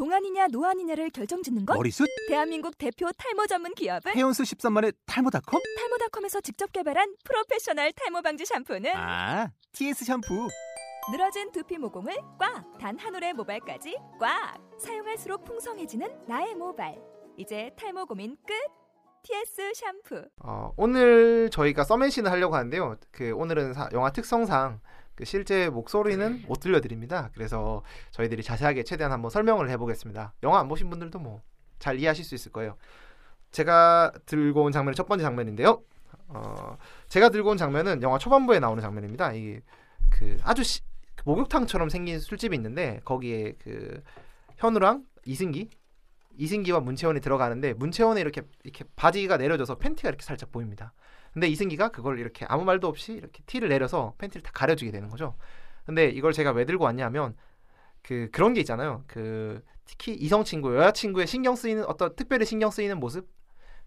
동안이냐 노안이냐를 결정짓는 것? 머리숱? 대한민국 대표 탈모 전문 기업은 헤어수 13만의 탈모닷컴? 탈모닷컴에서 직접 개발한 프로페셔널 탈모 방지 샴푸는 아, TS 샴푸. 늘어진 두피 모공을 꽉! 단 한 올의 모발까지 꽉! 사용할수록 풍성해지는 나의 모발. 이제 탈모 고민 끝! TS 샴푸. 어, 오늘 저희가 서맨신을 하려고 하는데요. 그 오늘은 사- 영화 특성상 그 실제 목소리는 못 들려드립니다. 그래서 저희들이 자세하게 최대한 한번 설명을 해보겠습니다. 영화 안 보신 분들도 뭐 잘 이해하실 수 있을 거예요. 제가 들고 온 장면이 첫 번째 장면인데요. 어, 제가 들고 온 장면은 영화 초반부에 나오는 장면입니다. 이게 그 아주 시- 그 목욕탕처럼 생긴 술집이 있는데 거기에 그 현우랑 이승기 이승기와 문채원이 들어가는데 문채원이 이렇게 이렇게 바지가 내려져서 팬티가 이렇게 살짝 보입니다. 근데 이승기가 그걸 이렇게 아무 말도 없이 이렇게 티를 내려서 팬티를 다 가려주게 되는 거죠. 근데 이걸 제가 왜 들고 왔냐면 그 그런 게 있잖아요. 그 특히 이성 친구, 여자 친구의 신경 쓰이는 어떤 특별히 신경 쓰이는 모습.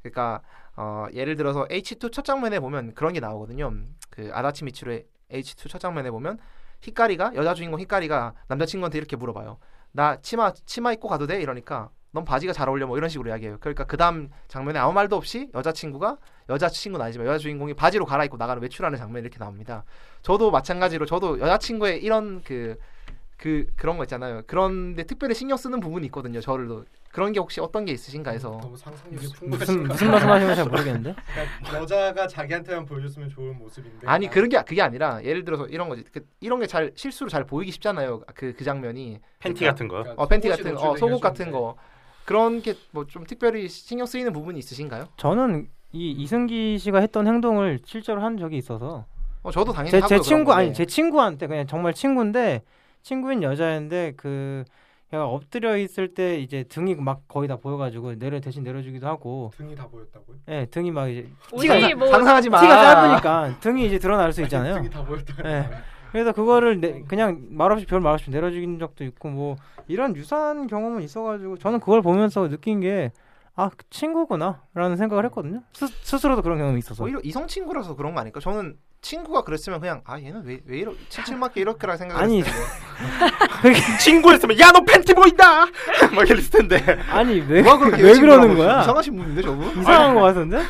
그러니까 어 예를 들어서 H2 첫 장면에 보면 그런 게 나오거든요. 그 아다치 미치로의 H2 첫 장면에 보면 히카리가 여자 주인공 히카리가 남자 친구한테 이렇게 물어봐요. 나 치마 치마 입고 가도 돼? 이러니까 넌 바지가 잘 어울려 뭐 이런 식으로 이야기해요. 그러니까 그 다음 장면에 아무 말도 없이 여자 친구가 여자 친구는 아니지만 여자 주인공이 바지로 갈아입고 나가는 외출하는 장면이 이렇게 나옵니다. 저도 마찬가지로 저도 여자 친구의 이런 그그 그 런 거 있잖아요. 그런데 특별히 신경 쓰는 부분이 있거든요. 저를도 그런 게 혹시 어떤 게 있으신가 해서 너무 상상력이 무슨 풍부하신 무슨 말씀하시는지 잘 모르겠는데. 그러니까 여자가 자기한테만 보여줬으면 좋은 모습인데 아니 그런 게 그게 아니라 예를 들어서 이런 거지. 그, 이런 게 잘 실수로 잘 보이기 쉽잖아요. 그그 장면이 팬티 그러니까 같은 거. 그러니까 어 팬티 같은 어 노출되게 속옷 같은 거 그런 게 뭐 좀 특별히 신경 쓰이는 부분이 있으신가요? 저는 이 이승기 씨가 했던 행동을 실제로 한 적이 있어서 어 저도 당연히 제, 하고요, 제 친구. 아니 제 친구한테 그냥 정말 친구인데 친구인 여자인데 그 걔가 엎드려 있을 때 이제 등이 막 거의 다 보여가지고 내려 대신 내려주기도 하고 등이 다 보였다고요? 예 등이 막 이제 우리 뭐 상상하지 마. 티가 짧으니까 등이 이제 드러날 수 있잖아요. 등이 다 보였다. 네. 그래서 그거를 내, 그냥 말없이 별 말 없이 내려주긴 적도 있고 뭐 이런 유사한 경험은 있어가지고 저는 그걸 보면서 느낀 게 아 친구구나라는 생각을 했거든요. 스, 스스로도 그런 경험이 있어서. 오히려 이성 친구라서 그런 거 아닐까? 저는 친구가 그랬으면 그냥 아 얘는 왜 왜 이러 칠칠맞게 이렇게라 생각을 아니, 했을 텐데 친구였으면 야 너 팬티 보인다. 막 이랬을 텐데. 아니 왜, 왜 그러는? 거야? 이상하신 분인데 저분? 이상한 거 같은데?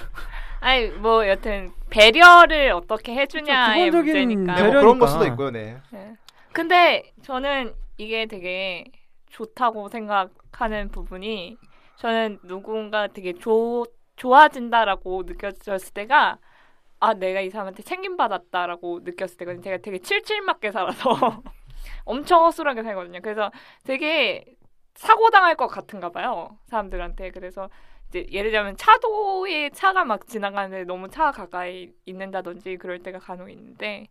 아니 뭐 여튼 배려를 어떻게 해주냐의 기본적인 문제니까. 네, 뭐. 그런 걸 수도 있고요, 네. 네. 근데 저는 이게 되게 좋다고 생각하는 부분이 저는 누군가 되게 좋 좋아진다라고 느껴졌을 때가 아 내가 이 사람한테 챙김받았다라고 느꼈을 때거든요. 제가 되게 칠칠맞게 살아서 엄청 허술하게 살거든요. 그래서 되게 사고 당할 것 같은가 봐요 사람들한테. 그래서 예를 들면 차도에 차가 막 지나가는데 너무 차가 가까이 있는다든지 그럴 때가 간혹 있는데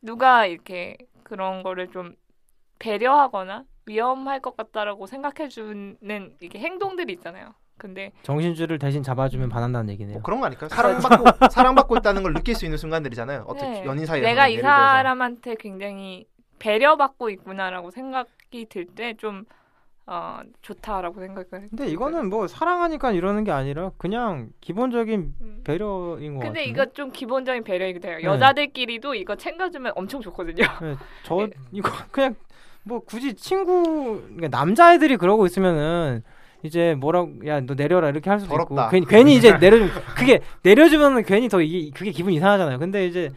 누가 이렇게 그런 거를 좀 배려하거나 위험할 것 같다라고 생각해주는 이게 행동들이 있잖아요. 근데 정신줄을 대신 잡아주면 반한다는 얘기네요. 뭐 그런 거 아닐까요? 사랑받고 사랑받고 있다는 걸 느낄 수 있는 순간들이잖아요. 어떤 네, 연인 사이에서 내가 이. 사람한테 굉장히 배려받고 있구나라고 생각이 들 때 좀 어, 좋다라고 생각을. 근데 이거는 뭐 사랑하니까 이러는 게 아니라 그냥 기본적인 음. 배려인 것 같아요. 근데 이거 좀 기본적인 배려이기도 해요. 네. 여자들끼리도 이거 챙겨주면 엄청 좋거든요. 저 이거 그냥 뭐 굳이 친구 그러니까 남자애들이 그러고 있으면은 이제 뭐라고 야 너 내려라 이렇게 할 수도 더럽다. 있고 괜히, 괜히 이제 내려주 그게 내려주면은 괜히 더 이게 그게 기분 이상하잖아요. 근데 이제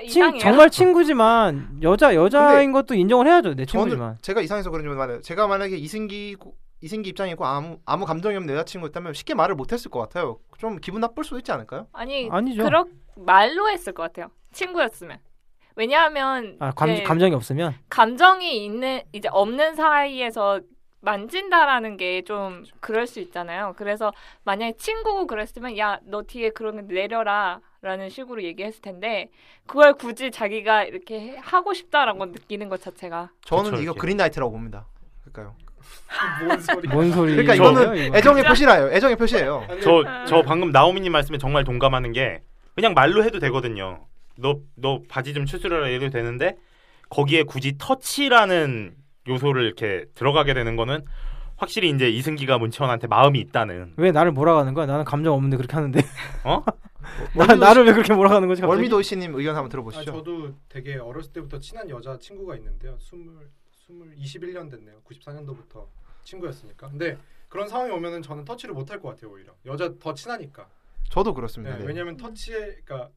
친, 이상해요. 정말 친구지만 여자 여자인 것도 인정을 해야죠. 내 친구지만. 저는 제가 이상해서 그런지 말해요. 제가 만약에 이승기 이승기 입장이고 아무 아무 감정이 없는 여자친구였다면 쉽게 말을 못했을 것 같아요. 좀 기분 나쁠 수도 있지 않을까요? 아니 아니죠. 그렇 말로 했을 것 같아요. 친구였으면. 왜냐하면 아, 감, 네, 감정이 없으면 감정이 있는 이제 없는 사이에서 만진다라는 게 좀 그럴 수 있잖아요. 그래서 만약에 친구고 그랬으면 야 너 뒤에 그런 거 내려라 라는 식으로 얘기했을 텐데 그걸 굳이 자기가 이렇게 해- 하고 싶다라고 느끼는 것 자체가 저는 그쵸, 이거. 그린라이트라고 봅니다. 그러니까요. 뭔 소리? 뭔 소리? 그러니까 이거는 애정의 표시라요. 애정의 표시예요. 저 저 방금 나오미님 말씀에 정말 동감하는 게 그냥 말로 해도 되거든요. 너 너 바지 좀 추스려라 해도 되는데 거기에 굳이 터치라는 요소를 이렇게 들어가게 되는 거는 확실히 이제 이승기가 문채원한테 마음이 있다는 왜 나를 몰아가는 거야? 나는 감정 없는데 그렇게 하는데 어? 나, 나를 왜 그렇게 몰아가는 거지? 갑자기? 월미도시님 의견 한번 아, 들어보시죠. 저도 되게 어렸을 때부터 친한 여자 친구가 있는데요. 스물 스물 21년 됐네요. 94년도부터 친구였으니까. 근데 그런 상황이 오면은 저는 터치를 못 할 것 같아요 오히려 여자 더 친하니까. 저도 그렇습니다. 네, 네. 왜냐면 터치에 그러니까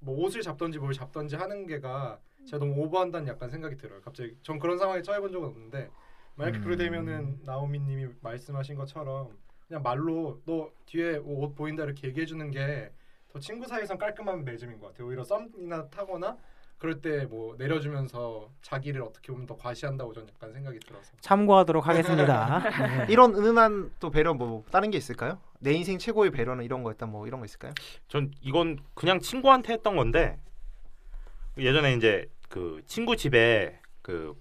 뭐 옷을 잡던지 뭘 잡던지 하는 게가 제가 너무 오버한다는 약간 생각이 들어요. 갑자기 전 그런 상황에 처해본 적은 없는데 만약에 음. 그렇게 되면은 나오미님이 말씀하신 것처럼 그냥 말로 너 뒤에 옷 보인다 이렇게 얘기해 주는 게 더 친구 사이에선 깔끔한 맺음인 것 같아요. 오히려 썸이나 타거나 그럴 때 뭐 내려주면서 자기를 어떻게 보면 더 과시한다고 저는 약간 생각이 들어서. 참고하도록 하겠습니다. 네. 이런 은은한 또 배려 뭐 다른 게 있을까요? 내 인생 최고의 배려는 이런 거였다 뭐 이런 거 있을까요? 전 이건 그냥 친구한테 했던 건데 예전에 이제 그 친구 집에 그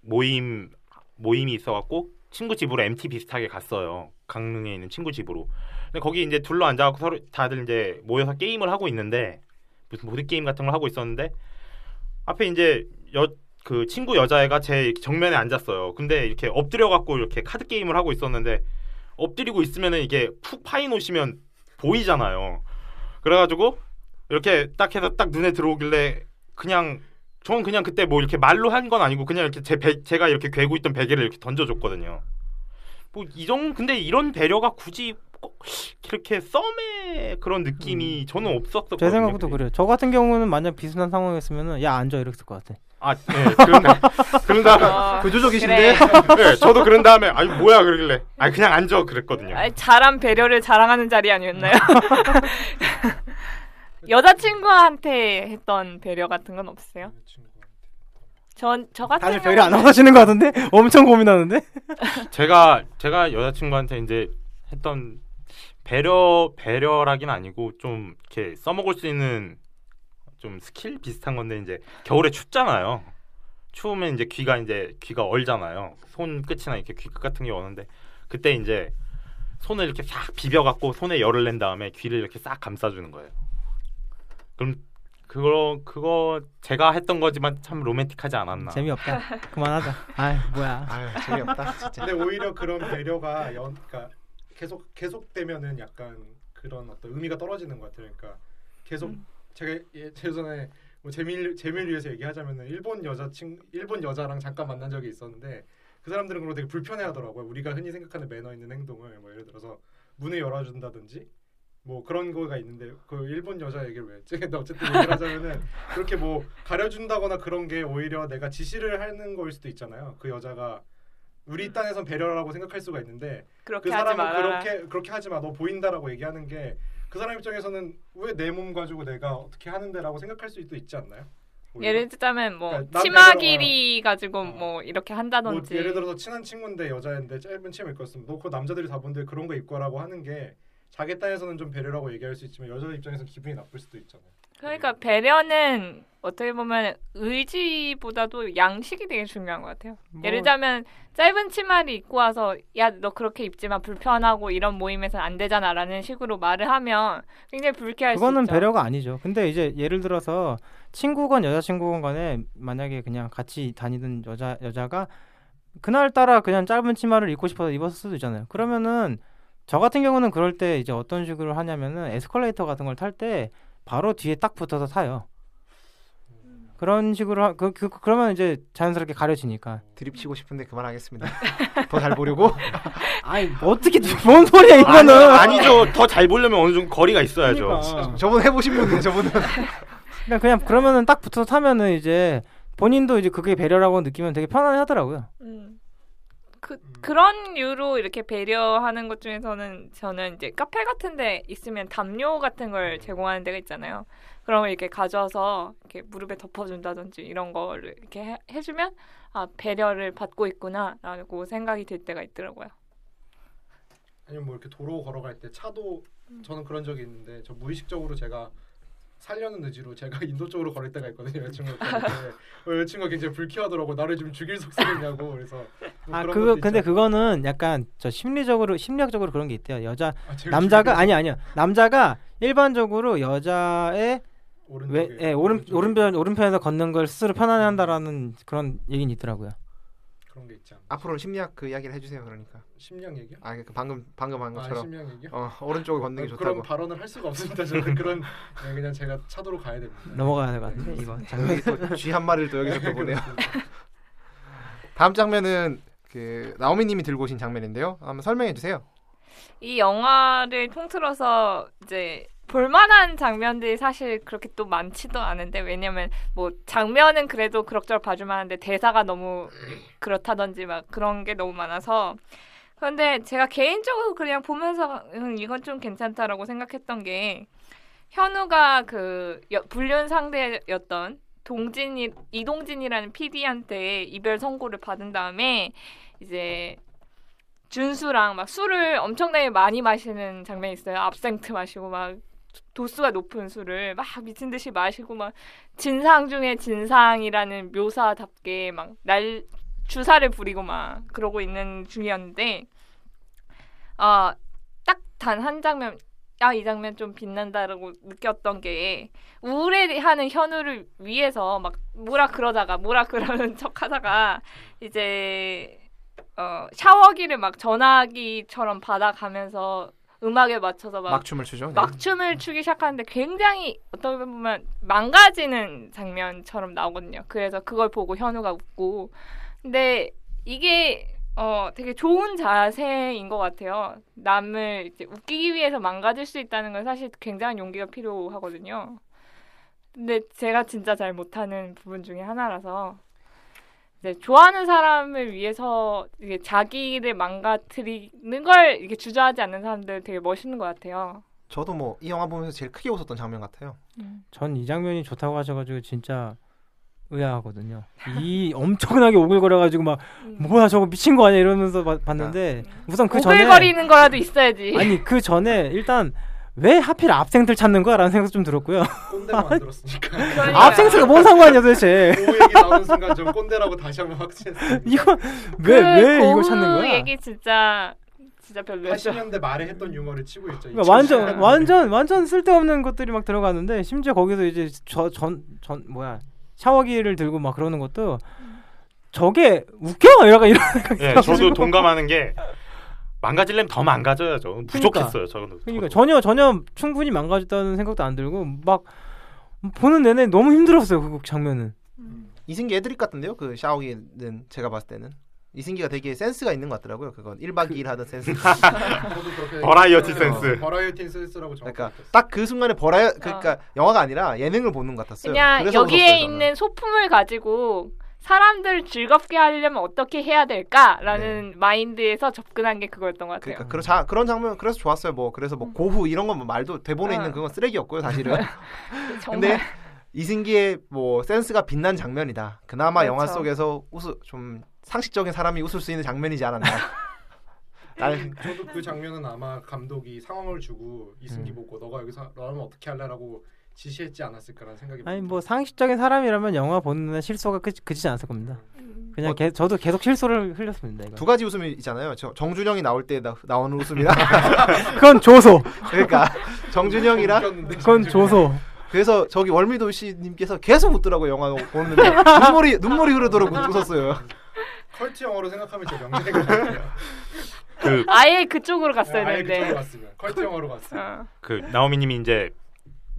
모임 모임이 있어갖고 친구 집으로 MT 비슷하게 갔어요. 강릉에 있는 친구 집으로. 근데 거기 이제 둘러 앉아갖고 서로 다들 이제 모여서 게임을 하고 있는데 무슨 보드 게임 같은 걸 하고 있었는데 앞에 이제 여 그 친구 여자애가 제 정면에 앉았어요. 근데 이렇게 엎드려갖고 이렇게 카드 게임을 하고 있었는데 엎드리고 있으면은 이게 푹 파인 옷이면 보이잖아요. 그래가지고 이렇게 딱 해서 딱 눈에 들어오길래 그냥 저는 그냥 그때 뭐 이렇게 말로 한 건 아니고 그냥 이렇게 제 배, 제가 이렇게 괴고 있던 베개를 이렇게 던져줬거든요. 뭐 이정 근데 이런 배려가 굳이 꼭 이렇게 썸의 그런 느낌이 저는 없었거든요. 제 생각도 그래요. 저 같은 경우는 만약 비슷한 상황이었으면은 야 앉아 이랬을 것 같아. 아, 네, 그런 다 그런 다음에 어, 구조적이신데 그래. 네, 저도 그런 다음에 아니 뭐야 그러길래 아니 그냥 앉아 그랬거든요. 아니, 잘한 배려를 자랑하는 자리 아니었나요? 여자친구한테 했던 배려 같은 건 없으세요? 친구한테. 전저 같은 다들 배려 안 하시는 것 같은데 엄청 고민하는데. 제가 제가 여자친구한테 이제 했던 배려 배려라긴 아니고 좀 이렇게 써먹을 수 있는 좀 스킬 비슷한 건데 이제 겨울에 춥잖아요. 추우면 이제 귀가 이제 귀가 얼잖아요. 손 끝이나 이렇게 귀끝 같은 게 오는데 그때 이제 손을 이렇게 싹 비벼갖고 손에 열을 낸 다음에 귀를 이렇게 싹 감싸주는 거예요. 그럼 그거 그거 제가 했던 거지만 참 로맨틱하지 않았나. 재미없다. 그만하자. 아 뭐야. 아유 재미없다 진짜. 근데 오히려 그런 배려가 연, 그러니까 계속 계속되면은 약간 그런 어떤 의미가 떨어지는 것 같아요. 그러니까 계속 음. 제가 예, 예전에 뭐 재미를 재미를 위해서 얘기하자면은 일본 여자 친 일본 여자랑 잠깐 만난 적이 있었는데 그 사람들은 그걸 되게 불편해하더라고요. 우리가 흔히 생각하는 매너 있는 행동을 뭐 예를 들어서 문을 열어준다든지 뭐 그런 거가 있는데 그 일본 여자 얘기를 왜 했지? 근데 어쨌든 얘기를 하자면은 그렇게 뭐 가려준다거나 그런 게 오히려 내가 지시를 하는 거일 수도 있잖아요. 그 여자가 우리 딴에선 배려라고 생각할 수가 있는데 그 사람은. 그렇게 그렇게 하지 마. 너 보인다라고 얘기하는 게 그 사람 입장에서는 왜 내 몸 가지고 내가 어떻게 하는데라고 생각할 수도 있지 않나요? 오히려? 예를 들자면 뭐 그러니까 남 치마 길이 가지고 어. 뭐 이렇게 뭐 한다든지 예를 들어서 친한 친구인데 여자인데 짧은 치마 입고 왔으면 너 그거 남자들이 다 본데 그런 거 입고 와라고 하는 게 자기 딴에서는 좀 배려라고 얘기할 수 있지만 여자 입장에서 기분이 나쁠 수도 있잖아요. 그러니까 배려는 어떻게 보면 의지보다도 양식이 되게 중요한 것 같아요. 뭐, 예를 들자면 짧은 치마를 입고 와서 야 너 그렇게 입지만 불편하고 이런 모임에서는 안 되잖아라는 식으로 말을 하면 굉장히 불쾌할 수 그거는 있죠. 배려가 아니죠. 근데 이제 예를 들어서 친구건 여자친구건 간에 만약에 그냥 같이 다니던 여자 여자가 그날 따라 그냥 짧은 치마를 입고 싶어서 입었을 수도 있잖아요. 그러면은 저 같은 경우는 그럴 때 이제 어떤 식으로 하냐면은 에스컬레이터 같은 걸 탈 때 바로 뒤에 딱 붙어서 타요. 그런 식으로 하, 그, 그 그러면 이제 자연스럽게 가려지니까. 드립 치고 싶은데 그만하겠습니다. 더 잘 보려고. 아니 어떻게 뭔 소리야 이거는? 아니, 아니죠. 더 잘 보려면 어느 정도 거리가 있어야죠. 그러니까. 저분 해보신 분은 저분은 그냥 그냥 그러면은 딱 붙어서 타면은 이제 본인도 이제 그게 배려라고 느끼면 되게 편안해 하더라고요. 음. 그 그런 이유로 이렇게 배려하는 것 중에서는 저는 이제 카페 같은 데 있으면 담요 같은 걸 제공하는 데가 있잖아요. 걸 이렇게 가져와서 이렇게 무릎에 덮어준다든지 이런 거를 이렇게 해, 해주면 아 배려를 받고 있구나라고 생각이 들 때가 있더라고요. 아니면 뭐 이렇게 도로 걸어갈 때 차도 저는 그런 적이 있는데 저 무의식적으로 제가 살려는 의지로 제가 인도 쪽으로 걸을 때가 있거든요. 때 어, 여자친구가 굉장히 불쾌하더라고. 나를 좀 죽일 속셈이냐고. 그래서 뭐 아 그거 근데. 그거는 약간 저 심리적으로 심리학적으로 그런 게 있대요. 여자 아, 남자가 아니 아니요 남자가 일반적으로 여자의 오른쪽에 왜 예, 오른 오른편 오른편에서 걷는 걸 스스로 편안해한다라는 그런 얘기는 있더라고요. 그런 게 있지 않나. 앞으로 심리학 그 이야기를 해주세요. 그러니까. 심령 얘기요? 아 그 방금 방금 한 아, 것처럼 심령 얘기요? 어 오른쪽을 걷는 게 아, 좋다고. 그런 발언을 할 수가 없습니다. 저는 그런 네, 그냥 제가 차도로 가야 됩니다. 넘어가야 될 것 같은데 이거 장면. 여기 또쥐 한 마리를 또 여기서 또 보네요. 다음 장면은 그 나오미님이 들고 오신 장면인데요. 한번 설명해 주세요. 이 영화를 통틀어서 이제 볼만한 장면들이 사실 그렇게 또 많지도 않은데 왜냐면 뭐 장면은 그래도 그럭저럭 봐줄만한데 대사가 너무 그렇다든지 막 그런 게 너무 많아서 그런데 제가 개인적으로 그냥 보면서 음, 이건 좀 괜찮다라고 생각했던 게 현우가 그 여- 불륜 상대였던 동진이 이동진이라는 PD한테 이별 선고를 받은 다음에 이제 준수랑 막 술을 엄청나게 많이 마시는 장면이 있어요. 압생트 마시고 막 도수가 높은 술을 막 미친 듯이 마시고 막 진상 중에 진상이라는 묘사답게 막 날 주사를 부리고 막 그러고 있는 중이었는데 아 딱 단 한 장면 아 이 장면 좀 빛난다라고 느꼈던 게 우울해하는 현우를 위해서 막 뭐라 그러다가 뭐라 그러는 척하다가 이제 어 샤워기를 막 전화기처럼 받아가면서 음악에 맞춰서 막 막춤을 추죠. 네. 막춤을 추기 시작하는데 굉장히 어떻게 보면 망가지는 장면처럼 나오거든요. 그래서 그걸 보고 현우가 웃고 근데 이게 어 되게 좋은 자세인 것 같아요. 남을 이제 웃기기 위해서 망가질 수 있다는 건 사실 굉장한 용기가 필요하거든요. 근데 제가 진짜 잘 못하는 부분 중에 하나라서 이제 좋아하는 사람을 위해서 이게 자기를 망가뜨리는 걸 이렇게 주저하지 않는 사람들 되게 멋있는 것 같아요. 저도 뭐 이 영화 보면서 제일 크게 웃었던 장면 같아요. 전이 장면이 좋다고 하셔가지고 진짜 의아하거든요. 이 엄청나게 오글거려가지고 막 뭐야 저거 미친 거 아니야 이러면서 봐- 봤는데 우선 그 전에 오글거리는 거라도 있어야지. 아니 그 전에 일단 왜 하필 압생들 찾는 거야 라는 생각 좀 들었고요. 꼰대만 만들었으니까. 그러니까. 압생스가 뭔 상관이야 도대체? 그 얘기 나오는 순간 좀 꼰대라고 다시 한번 확신했어요. 이거 그왜왜 이걸 찾는 거야? 얘기 진짜 진짜 별로였어. 80년대 말에 했던 유머를 치고 있죠. 그러니까 완전 완전 완전 쓸데없는 것들이 막 들어가는데 심지어 거기서 이제 저 전 전 뭐야 샤워기를 들고 막 그러는 것도 저게 웃겨 이러가 이런 생각이 예. 저도 동감하는 게 망가질려면 더 망가져야죠. 부족했어요. 저는. 그러니까 전혀 전혀 충분히 망가졌다는 생각도 안 들고 막 보는 내내 너무 힘들었어요 그 장면은. 이승기 애드립 같은데요. 그 샤워기는 제가 봤을 때는 이승기가 되게 센스가 있는 것 같더라고요. 그건 1박 2일 하던 센스. 버라이어티 어, 센스. 버라이어티 센스라고 그러니까. 딱 그 순간에 버라이 그러니까 영화가 아니라 예능을 보는 것 같았어요. 그냥 그래서 여기에. 있는 소품을 가지고 사람들 즐겁게 하려면 어떻게 해야 될까라는 마인드에서 접근한 게 그거였던 것 같아요. 그러니까 그런 자, 그런 장면 그래서 좋았어요. 뭐 그래서 뭐 고후 이런 건 뭐 말도 대본에 응. 있는 그건 쓰레기였고요, 사실은. 근데 이승기의 뭐 센스가 빛난 장면이다. 그나마 영화 그렇죠. 속에서 웃을 좀 상식적인 사람이 웃을 수 있는 장면이지 않았나. 나는 저도 그 장면은 아마 감독이 상황을 주고 이승기 음. 보고 너가 여기서 너라면 어떻게 할래라고 지시했지 않았을까라는 생각이 아니. 뭐 상식적인 사람이라면 영화 보는 데 실소가 그, 그치지 않았을 겁니다. 음. 그냥 어, 개- 저도 계속 실소를 흘렸습니다. 이거. 두 가지 웃음이 있잖아요. 저, 정준영이 나올 때 나, 나오는 웃음이나 그건 조소. 그러니까 정준영이랑 웃겼는데 그건. 조소. 그래서 저기 월미도 씨님께서 계속 웃더라고요 영화 보는데 눈물이 눈물이 흐르도록 웃었어요. 컬트 영화로 생각하면 제 명색이 같아요. 그, 아예 그쪽으로 갔어야 아예 그쪽으로 되는데. 갔으면 컬트 영화로. 어. 그 나오미님이 이제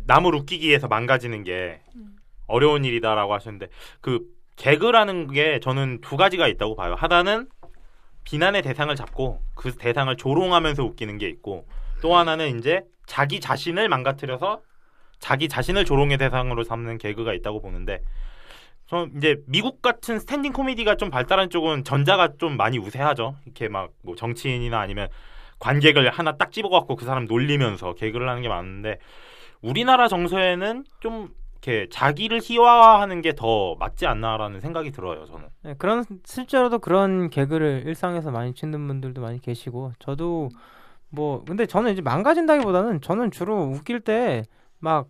남을 웃기기 위해서 망가지는 게 어려운 일이다라고 하셨는데 그 개그라는 게 저는 두 가지가 있다고 봐요. 하나는 비난의 대상을 잡고 그 대상을 조롱하면서 웃기는 게 있고 또 하나는 이제 자기 자신을 망가뜨려서 자기 자신을 조롱의 대상으로 삼는 개그가 있다고 보는데 저 이제 미국 같은 스탠딩 코미디가 좀 발달한 쪽은 전자가 좀 많이 우세하죠. 이렇게 막 뭐 정치인이나 아니면 관객을 하나 딱 집어갖고 그 사람 놀리면서 개그를 하는 게 많은데 우리나라 정서에는 좀 이렇게 자기를 희화화하는 게 더 맞지 않나라는 생각이 들어요. 저는. 네, 그런 실제로도 그런 개그를 일상에서 많이 치는 분들도 많이 계시고 저도 뭐 근데 저는 이제 망가진다기보다는 저는 주로 웃길 때 막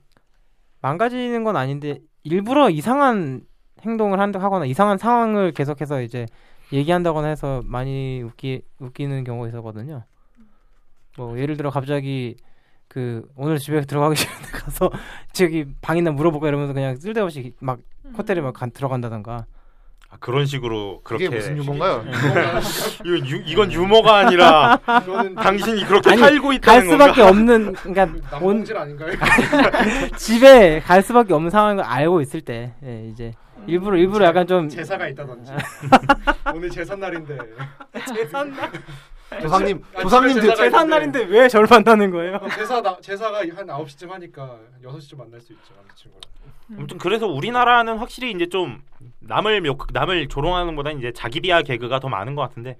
망가지는 건 아닌데 일부러 이상한 행동을 한다 하거나 이상한 상황을 계속해서 이제 얘기한다거나 해서 많이 웃기 웃기는 경우가 있었거든요. 뭐 예를 들어 갑자기 그 오늘 집에 들어가기 싫은데 가서 저기 방이나 물어볼까 이러면서 그냥 쓸데없이 막 호텔에 막 간- 들어간다던가 아, 그런 식으로 그렇게 무슨 유머인가요? 이건, 유, 이건 유머가 아니라 당신이 그렇게 아니, 살고 갈 있다는 수밖에 건가? 없는 그러니까 온 아닌가요? 집에 갈 수밖에 없는 상황을 알고 있을 때 예, 이제 일부러 일부러 약간 좀 제사가 있다든지 오늘 제삿 날인데 제삿 날 조상님 아, 조상님 집에 들 제사가 제삿날인데 왜절 만나는 거예요? 제사 나, 제사가 한 9시쯤 하니까 6시쯤 만날 수 있죠 남자친구랑 아무튼 그래서 우리나라는 확실히 이제 좀 남을 욕 남을 조롱하는 것보다 이제 자기 비하 개그가 더 많은 것 같은데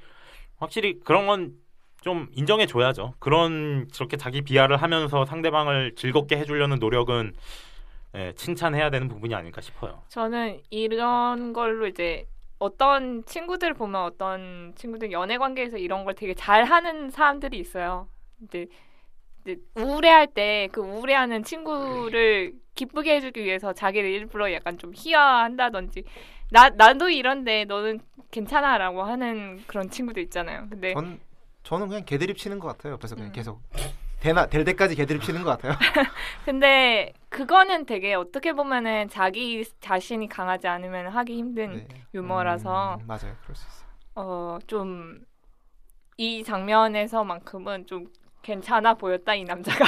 확실히 그런 건 좀 인정해 줘야죠. 그런 저렇게 자기 비하를 하면서 상대방을 즐겁게 해주려는 노력은 예, 칭찬해야 되는 부분이 아닐까 싶어요. 저는 이런 걸로 이제 어떤 친구들 보면 어떤 친구들 연애 관계에서 이런 걸 되게 잘 하는 사람들이 있어요. 이제, 이제 우울해할 때 그 우울해하는 친구를 기쁘게 해주기 위해서 자기를 일부러 약간 좀 희화한다든지 나 나도 이런데 너는 괜찮아라고 하는 그런 친구들 있잖아요. 근데 전 저는 그냥 개드립 치는 것 같아요. 옆에서 그냥 음. 계속 되나 될 때까지 개드립 치는 것 같아요. 근데 그거는 되게 어떻게 보면은 자기 자신이 강하지 않으면 하기 힘든 네. 유머라서 음, 맞아요, 그럴 수 있어요. 어좀 이 장면에서만큼은 좀 괜찮아 보였다 이 남자가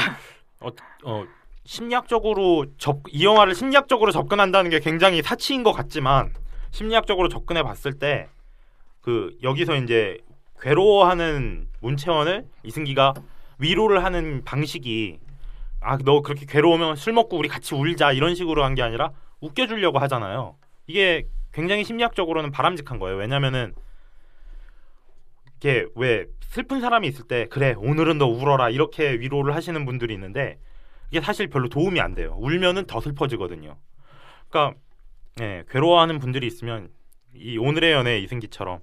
어, 심리학적으로 접, 이 영화를 심리학적으로 접근한다는 게 굉장히 사치인 것 같지만 심리학적으로 접근해 봤을 때 그 여기서 이제 괴로워하는 문채원을 이승기가 위로를 하는 방식이 아 너 그렇게 괴로우면 술 먹고 우리 같이 울자 이런 식으로 한 게 아니라 웃겨주려고 하잖아요. 이게 굉장히 심리학적으로는 바람직한 거예요. 왜냐면은 이게 왜 슬픈 사람이 있을 때 그래 오늘은 너 울어라 이렇게 위로를 하시는 분들이 있는데 이게 사실 별로 도움이 안 돼요. 울면은 더 슬퍼지거든요. 그러니까 예, 괴로워하는 분들이 있으면 이 오늘의 연애 이승기처럼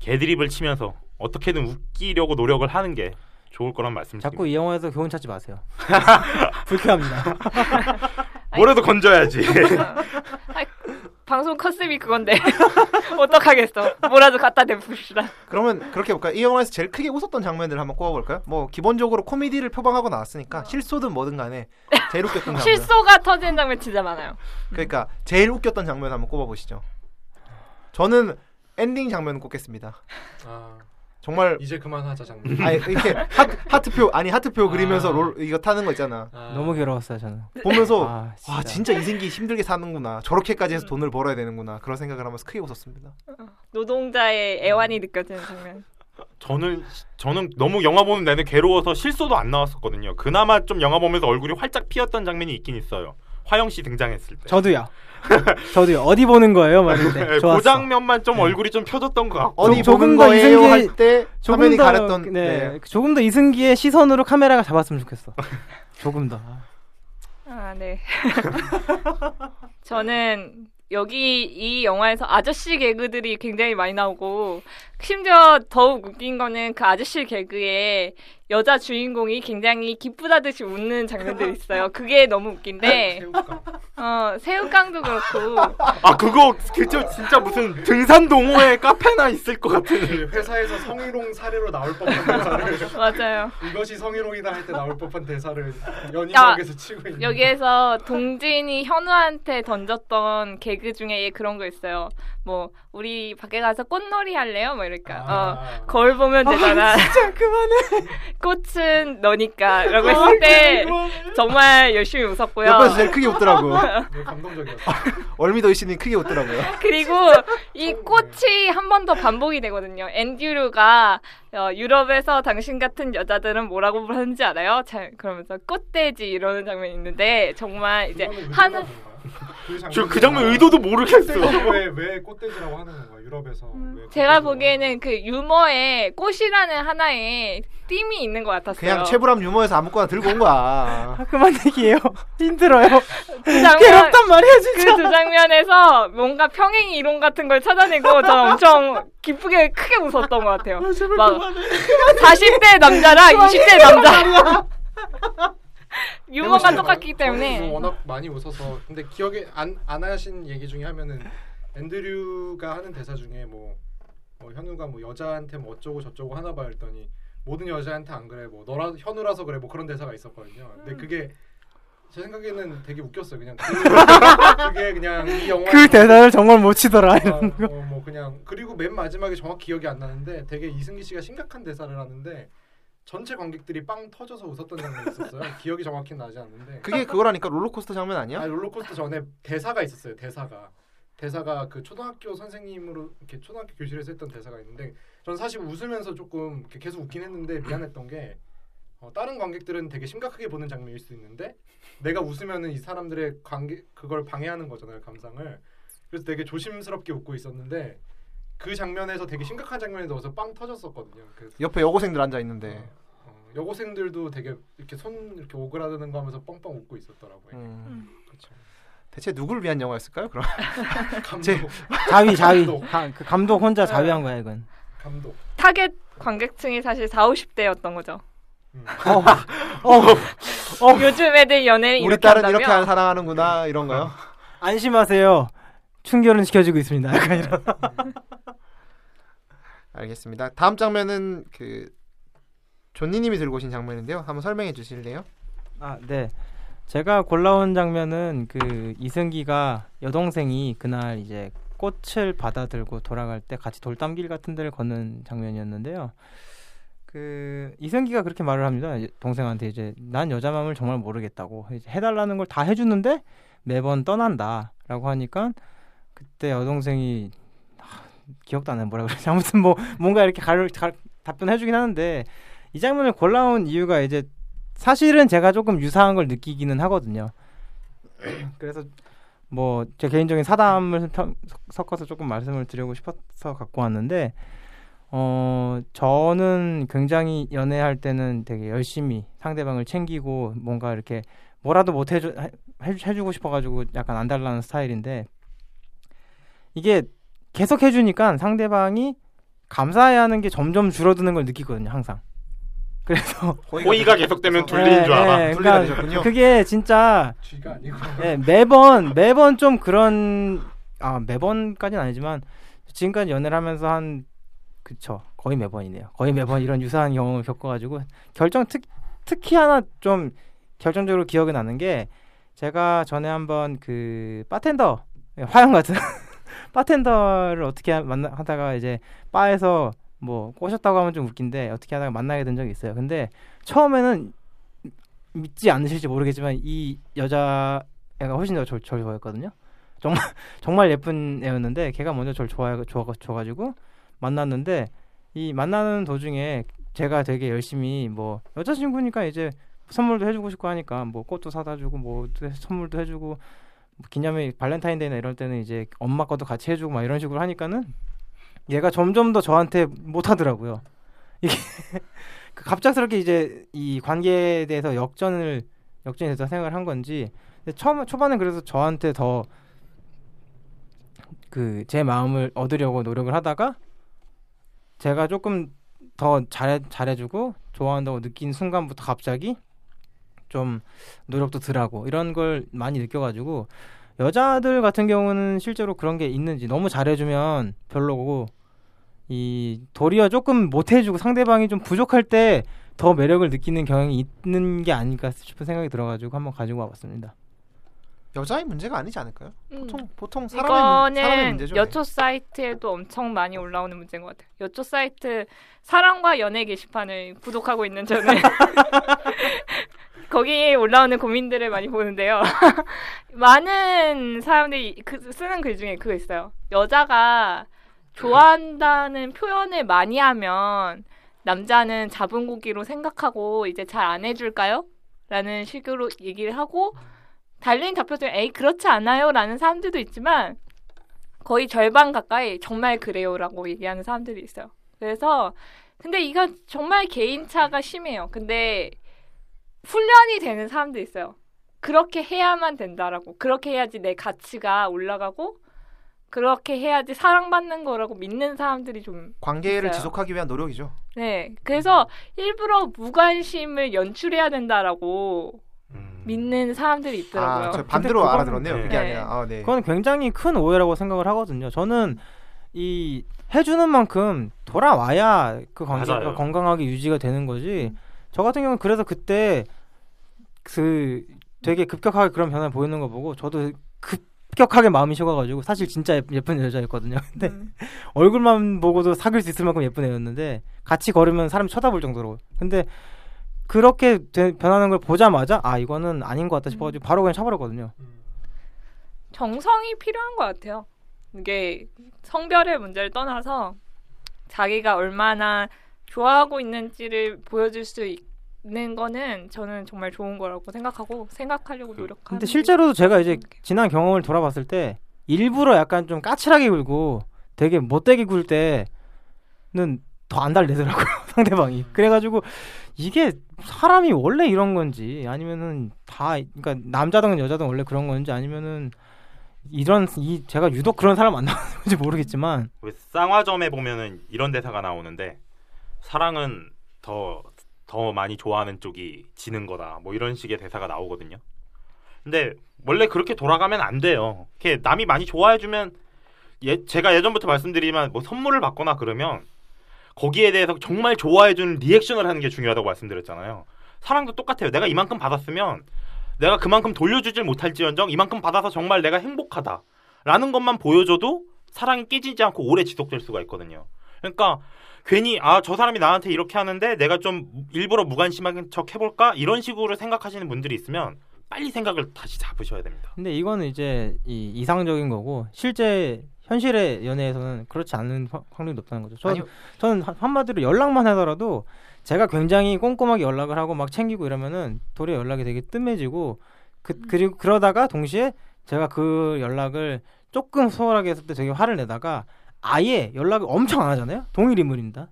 개드립을 치면서 어떻게든 웃기려고 노력을 하는 게 좋을 거란 말씀드립니다. 자꾸 이 영화에서 교훈 찾지 마세요. 불쾌합니다. 뭐라도 건져야지. 방송 컨셉이 그건데 어떡하겠어 뭐라도 갖다 대봅시다 그러면 그렇게 볼까요? 이 영화에서 제일 크게 웃었던 장면들을 한번 꼽아볼까요? 뭐 기본적으로 코미디를 표방하고 나왔으니까 실소든 뭐든 간에 제일 웃겼던 장면. 실소가 터지는 장면 진짜 많아요 그러니까 제일 웃겼던 장면 한번 꼽아보시죠. 저는 엔딩 장면 꼽겠습니다. 아 정말 이제 그만하자 장면 아니 이렇게 하트, 하트표 아니 하트표 그리면서 아. 롤 이거 타는 거 있잖아. 아, 너무 괴로웠어요 저는. 보면서 아, 와 진짜 이승기 힘들게 사는구나. 저렇게까지 해서 돈을 벌어야 되는구나. 그런 생각을 하면서 크게 웃었습니다. 노동자의 애환이 느껴지는 장면 저는 저는 너무 영화 보는 내내 괴로워서 실소도 안 나왔었거든요. 그나마 좀 영화 보면서 얼굴이 활짝 피었던 장면이 있긴 있어요. 화영 씨 등장했을 때. 저도요. 저도요. 어디 보는 거예요, 말인데. 네. 그 장면만 좀 얼굴이 좀 펴졌던 것 같고. 어디 조금 보는 더 거예요 이승기- 할때 조금 화면이 더 가렸던 네, 네. 조금 더 이승기의 시선으로 카메라가 잡았으면 좋겠어. 조금 더. 아, 네. 저는 여기 이 영화에서 아저씨 개그들이 굉장히 많이 나오고 심지어 더욱 웃긴 거는 그 아저씨 개그에 여자 주인공이 굉장히 기쁘다듯이 웃는 장면들이 있어요. 그게 너무 웃긴데 새우깡. 어, 새우깡도 그렇고 아 그거 그저 진짜 무슨 등산 동호회 카페나 있을 것 같은. 그 회사에서 성희롱 사례로 나올 법한 대사를 맞아요. 이것이 성희롱이다 할 때 나올 법한 대사를 연인관계에서 치고 있는 여기에서 동진이 현우한테 던졌던 개그 중에 그런 거 있어요. 뭐 우리 밖에 가서 꽃놀이 할래요? 뭐어 아, 거울 보면 되잖아. 진짜 그만해. 꽃은 너니까 라고 했을 때 정말 열심히 웃었고요. 옆에서 제일 크게 웃더라고. 되게 감동적이었어. 얼미더 의신이 크게 웃더라고요. 그리고 이 꽃이 한 번 더 반복이 되거든요. 앤드류가 어, 유럽에서 당신 같은 여자들은 뭐라고 부르는지 알아요? 잘 그러면서 꽃돼지 이러는 장면이 있는데 정말 이제 그 뭔가요? 그저그 장면 의도도 모르겠어. 왜 왜 꽃돼지라고 하는 건가요? 유럽에서 왜 제가 보기에는 그 유머에 꽃이라는 하나의 띠이 있는 것 같았어요. 그냥 최불암 유머에서 아무거나 들고 온 거야. 아, 그만 얘기해요. 힘들어요. 그 장면 괴롭단 말이야, 진짜. 그 두 장면에서 뭔가 평행 이론 같은 걸 찾아내고 저 엄청 기쁘게 크게 웃었던 것 같아요. 막 40대 남자랑 20대 남자. 유머가 해보시죠. 똑같기 때문에 뭐 워낙 많이 웃어서 근데 기억에 안, 안 하신 얘기 중에 하면은 앤드류가 하는 대사 중에 뭐, 뭐 현우가 뭐 여자한테 뭐 어쩌고 저쩌고 하나 봐 했더니 모든 여자한테 안 그래 뭐 너라 현우라서 그래 뭐 그런 대사가 있었거든요. 근데 그게 제 생각에는 되게 웃겼어요. 그냥 그, 게 그냥 이 영화 그 대사를 정말 못 치더라. 이런 거. 어, 뭐 그냥 그리고 맨 마지막에 정확히 기억이 안 나는데 되게 이승기 씨가 심각한 대사를 하는데 전체 관객들이 빵 터져서 웃었던 장면이 있었어요. 기억이 정확히 나지 않는데 그게 그거라니까 롤러코스터 장면 아니야? 아 롤러코스터 전에 대사가 있었어요. 대사가 대사가 그 초등학교 선생님으로 이렇게 초등학교 교실에서 했던 대사가 있는데 전 사실 웃으면서 조금 계속 웃긴 했는데 미안했던 게 어, 다른 관객들은 되게 심각하게 보는 장면일 수 있는데 내가 웃으면은 이 사람들의 관계 그걸 방해하는 거잖아요 감상을 그래서 되게 조심스럽게 웃고 있었는데 그 장면에서 되게 심각한 장면에 넣어서 빵 터졌었거든요. 그래서 옆에 여고생들 앉아 있는데. 어, 여고생들도 되게 이렇게 손 이렇게 오그라드는 거 하면서 뻥뻥 웃고 있었더라고요. 음. 그렇죠. 대체 누구를 위한 영화였을까요? 그럼 감독, 제- 자위 자위 감독. 가- 그 감독 혼자 자위한 거야 이건. 감독. 타겟 관객층이 사실 4, 50대였던 거죠. 음. 어, 요즘 애들 연애를 우리 이렇게 딸은 한다며? 이렇게 안 사랑하는구나 이런가요? 안심하세요. 순결은 지켜지고 있습니다. 약간 이런. 알겠습니다. 다음 장면은 그 존니님이 들고 오신 장면인데요. 한번 설명해 주실래요? 아, 네. 제가 골라온 장면은 그 이승기가 여동생이 그날 이제 꽃을 받아 들고 돌아갈 때 같이 돌담길 같은 데를 걷는 장면이었는데요. 그 이승기가 그렇게 말을 합니다. 동생한테 이제 난 여자 마음을 정말 모르겠다고 해달라는 걸 다 해주는데 매번 떠난다라고 하니까 그때 여동생이 하, 기억도 안 나요 뭐라 그러지 아무튼 뭐 뭔가 이렇게 가르, 가, 답변해주긴 하는데 이 장면을 골라온 이유가 이제 사실은 제가 조금 유사한 걸 느끼기는 하거든요. 그래서 뭐 제 개인적인 사담을 펴- 섞어서 조금 말씀을 드리고 싶어서 갖고 왔는데 어 저는 굉장히 연애할 때는 되게 열심히 상대방을 챙기고 뭔가 이렇게 뭐라도 못 해주 해, 해주고 싶어가지고 약간 안달나는 스타일인데 이게 계속 해주니까 상대방이 감사해야 하는 게 점점 줄어드는 걸 느끼거든요 항상. 그래서 호의가 계속되면 둘리는 줄 알아. 네, 그러니까 되셨군요. 그게 진짜 쥐가 아니고. 네, 매번 매번 좀 그런 아 매번까지는 아니지만 지금까지 연애를 하면서 한 그쵸 거의 매번이네요. 거의 매번 이런 유사한 경험을 겪어가지고 결정 특 특히 하나 좀 결정적으로 기억이 나는 게 제가 전에 한번 그 바텐더 예, 화영 같은 바텐더를 어떻게 하- 만나 하다가 이제 바에서 뭐 꼬셨다고 하면 좀 웃긴데 어떻게 하다가 만나게 된 적이 있어요. 근데 처음에는 믿지 않으실지 모르겠지만 이 여자애가 훨씬 더 절, 절 좋아했거든요. 정말 정말 예쁜 애였는데 걔가 먼저 절 좋아 줘가지고 만났는데 이 만나는 도중에 제가 되게 열심히 뭐 여자친구니까 이제 선물도 해주고 싶고 하니까 뭐 꽃도 사다 주고 뭐 선물도 해주고 뭐 기념일 발렌타인데이나 이럴 때는 이제 엄마 것도 같이 해주고 막 이런 식으로 하니까는 얘가 점점 더 저한테 못하더라고요. 이게 그 갑작스럽게 이제 이 관계에 대해서 역전을 역전이 돼서 생각을 한 건지 처음 초반에 그래서 저한테 더 그 제 마음을 얻으려고 노력을 하다가 제가 조금 더 잘해 잘해주고 좋아한다고 느낀 순간부터 갑자기 좀 노력도 덜하고 이런 걸 많이 느껴가지고 여자들 같은 경우는 실제로 그런 게 있는지 너무 잘해주면 별로고 이 도리어 조금 못해주고 상대방이 좀 부족할 때 더 매력을 느끼는 경향이 있는 게 아닐까 싶은 생각이 들어가지고 한번 가지고 와봤습니다. 여자의 문제가 아니지 않을까요? 음. 보통 보통 사람의, 문- 사람의 문제죠. 네. 여초 사이트에도 엄청 많이 올라오는 문제인 것 같아요. 여초 사이트 사랑과 연애 게시판을 구독하고 있는 저는 거기에 올라오는 고민들을 많이 보는데요. 많은 사람들이 그, 쓰는 글 중에 그거 있어요. 여자가 좋아한다는 표현을 많이 하면 남자는 자본고기로 생각하고 이제 잘 안 해줄까요? 라는 식으로 얘기를 하고 달린 답변 중에 에이 그렇지 않아요 라는 사람들도 있지만 거의 절반 가까이 정말 그래요 라고 얘기하는 사람들이 있어요. 그래서 근데 이건 정말 개인차가 심해요. 근데 훈련이 되는 사람도 있어요. 그렇게 해야만 된다라고 그렇게 해야지 내 가치가 올라가고 그렇게 해야지 사랑받는 거라고 믿는 사람들이 좀 관계를 있어요. 지속하기 위한 노력이죠. 네. 그래서 일부러 무관심을 연출해야 된다라고 음. 믿는 사람들이 있더라고요. 아, 저 반대로 그거는- 알아들었네요. 네. 그게 네. 아니라. 아, 네. 그건 굉장히 큰 오해라고 생각을 하거든요. 저는 이 해주는 만큼 돌아와야 그 관계가 맞아요. 건강하게 유지가 되는 거지. 저 같은 경우는 그래서 그때 그 되게 급격하게 그런 변화를 보이는 거 보고 저도 급 격하게 마음이 식어가지고 사실 진짜 예- 예쁜 여자였거든요. 근데 음. 얼굴만 보고도 사귈 수 있을 만큼 예쁜 애였는데 같이 걸으면 사람이 쳐다볼 정도로. 근데 그렇게 되- 변하는 걸 보자마자 아 이거는 아닌 것 같다 싶어가지고 바로 그냥 쳐버렸거든요. 음. 정성이 필요한 것 같아요. 이게 성별의 문제를 떠나서 자기가 얼마나 좋아하고 있는지를 보여줄 수 있 는 거는 저는 정말 좋은 거라고 생각하고 생각하려고 그- 노력하는. 근데 실제로도 제가 이제 게- 지난 경험을 돌아봤을 때 일부러 약간 좀 까칠하게 굴고 되게 못되게 굴 때는 더 안 달래더라고요 상대방이. 그래가지고 이게 사람이 원래 이런 건지 아니면은 다 그러니까 남자든 여자든 원래 그런 건지 아니면은 이런 이 제가 유독 그런 사람 만나는 건지 모르겠지만 왜 쌍화점에 보면은 이런 대사가 나오는데 사랑은 더 더 많이 좋아하는 쪽이 지는 거다. 뭐 이런 식의 대사가 나오거든요. 근데 원래 그렇게 돌아가면 안 돼요. 이렇게 남이 많이 좋아해 주면 예, 제가 예전부터 말씀드리지만 뭐 선물을 받거나 그러면 거기에 대해서 정말 좋아해 주는 리액션을 하는 게 중요하다고 말씀드렸잖아요. 사랑도 똑같아요. 내가 이만큼 받았으면 내가 그만큼 돌려주질 못할지언정 이만큼 받아서 정말 내가 행복하다. 라는 것만 보여줘도 사랑이 깨지지 않고 오래 지속될 수가 있거든요. 그러니까 괜히 아 저 사람이 나한테 이렇게 하는데 내가 좀 일부러 무관심한 척 해볼까 이런 식으로 생각하시는 분들이 있으면 빨리 생각을 다시 잡으셔야 됩니다. 근데 이거는 이제 이 이상적인 거고 실제 현실의 연애에서는 그렇지 않은 확- 확률이 높다는 거죠. 저. 저는 한- 한마디로 연락만 하더라도 제가 굉장히 꼼꼼하게 연락을 하고 막 챙기고 이러면은 도리어 연락이 되게 뜸해지고 그 그리고 그러다가 동시에 제가 그 연락을 조금 소홀하게 했을 때 되게 화를 내다가 아예 연락을 엄청 안 하잖아요. 동일 인물입니다.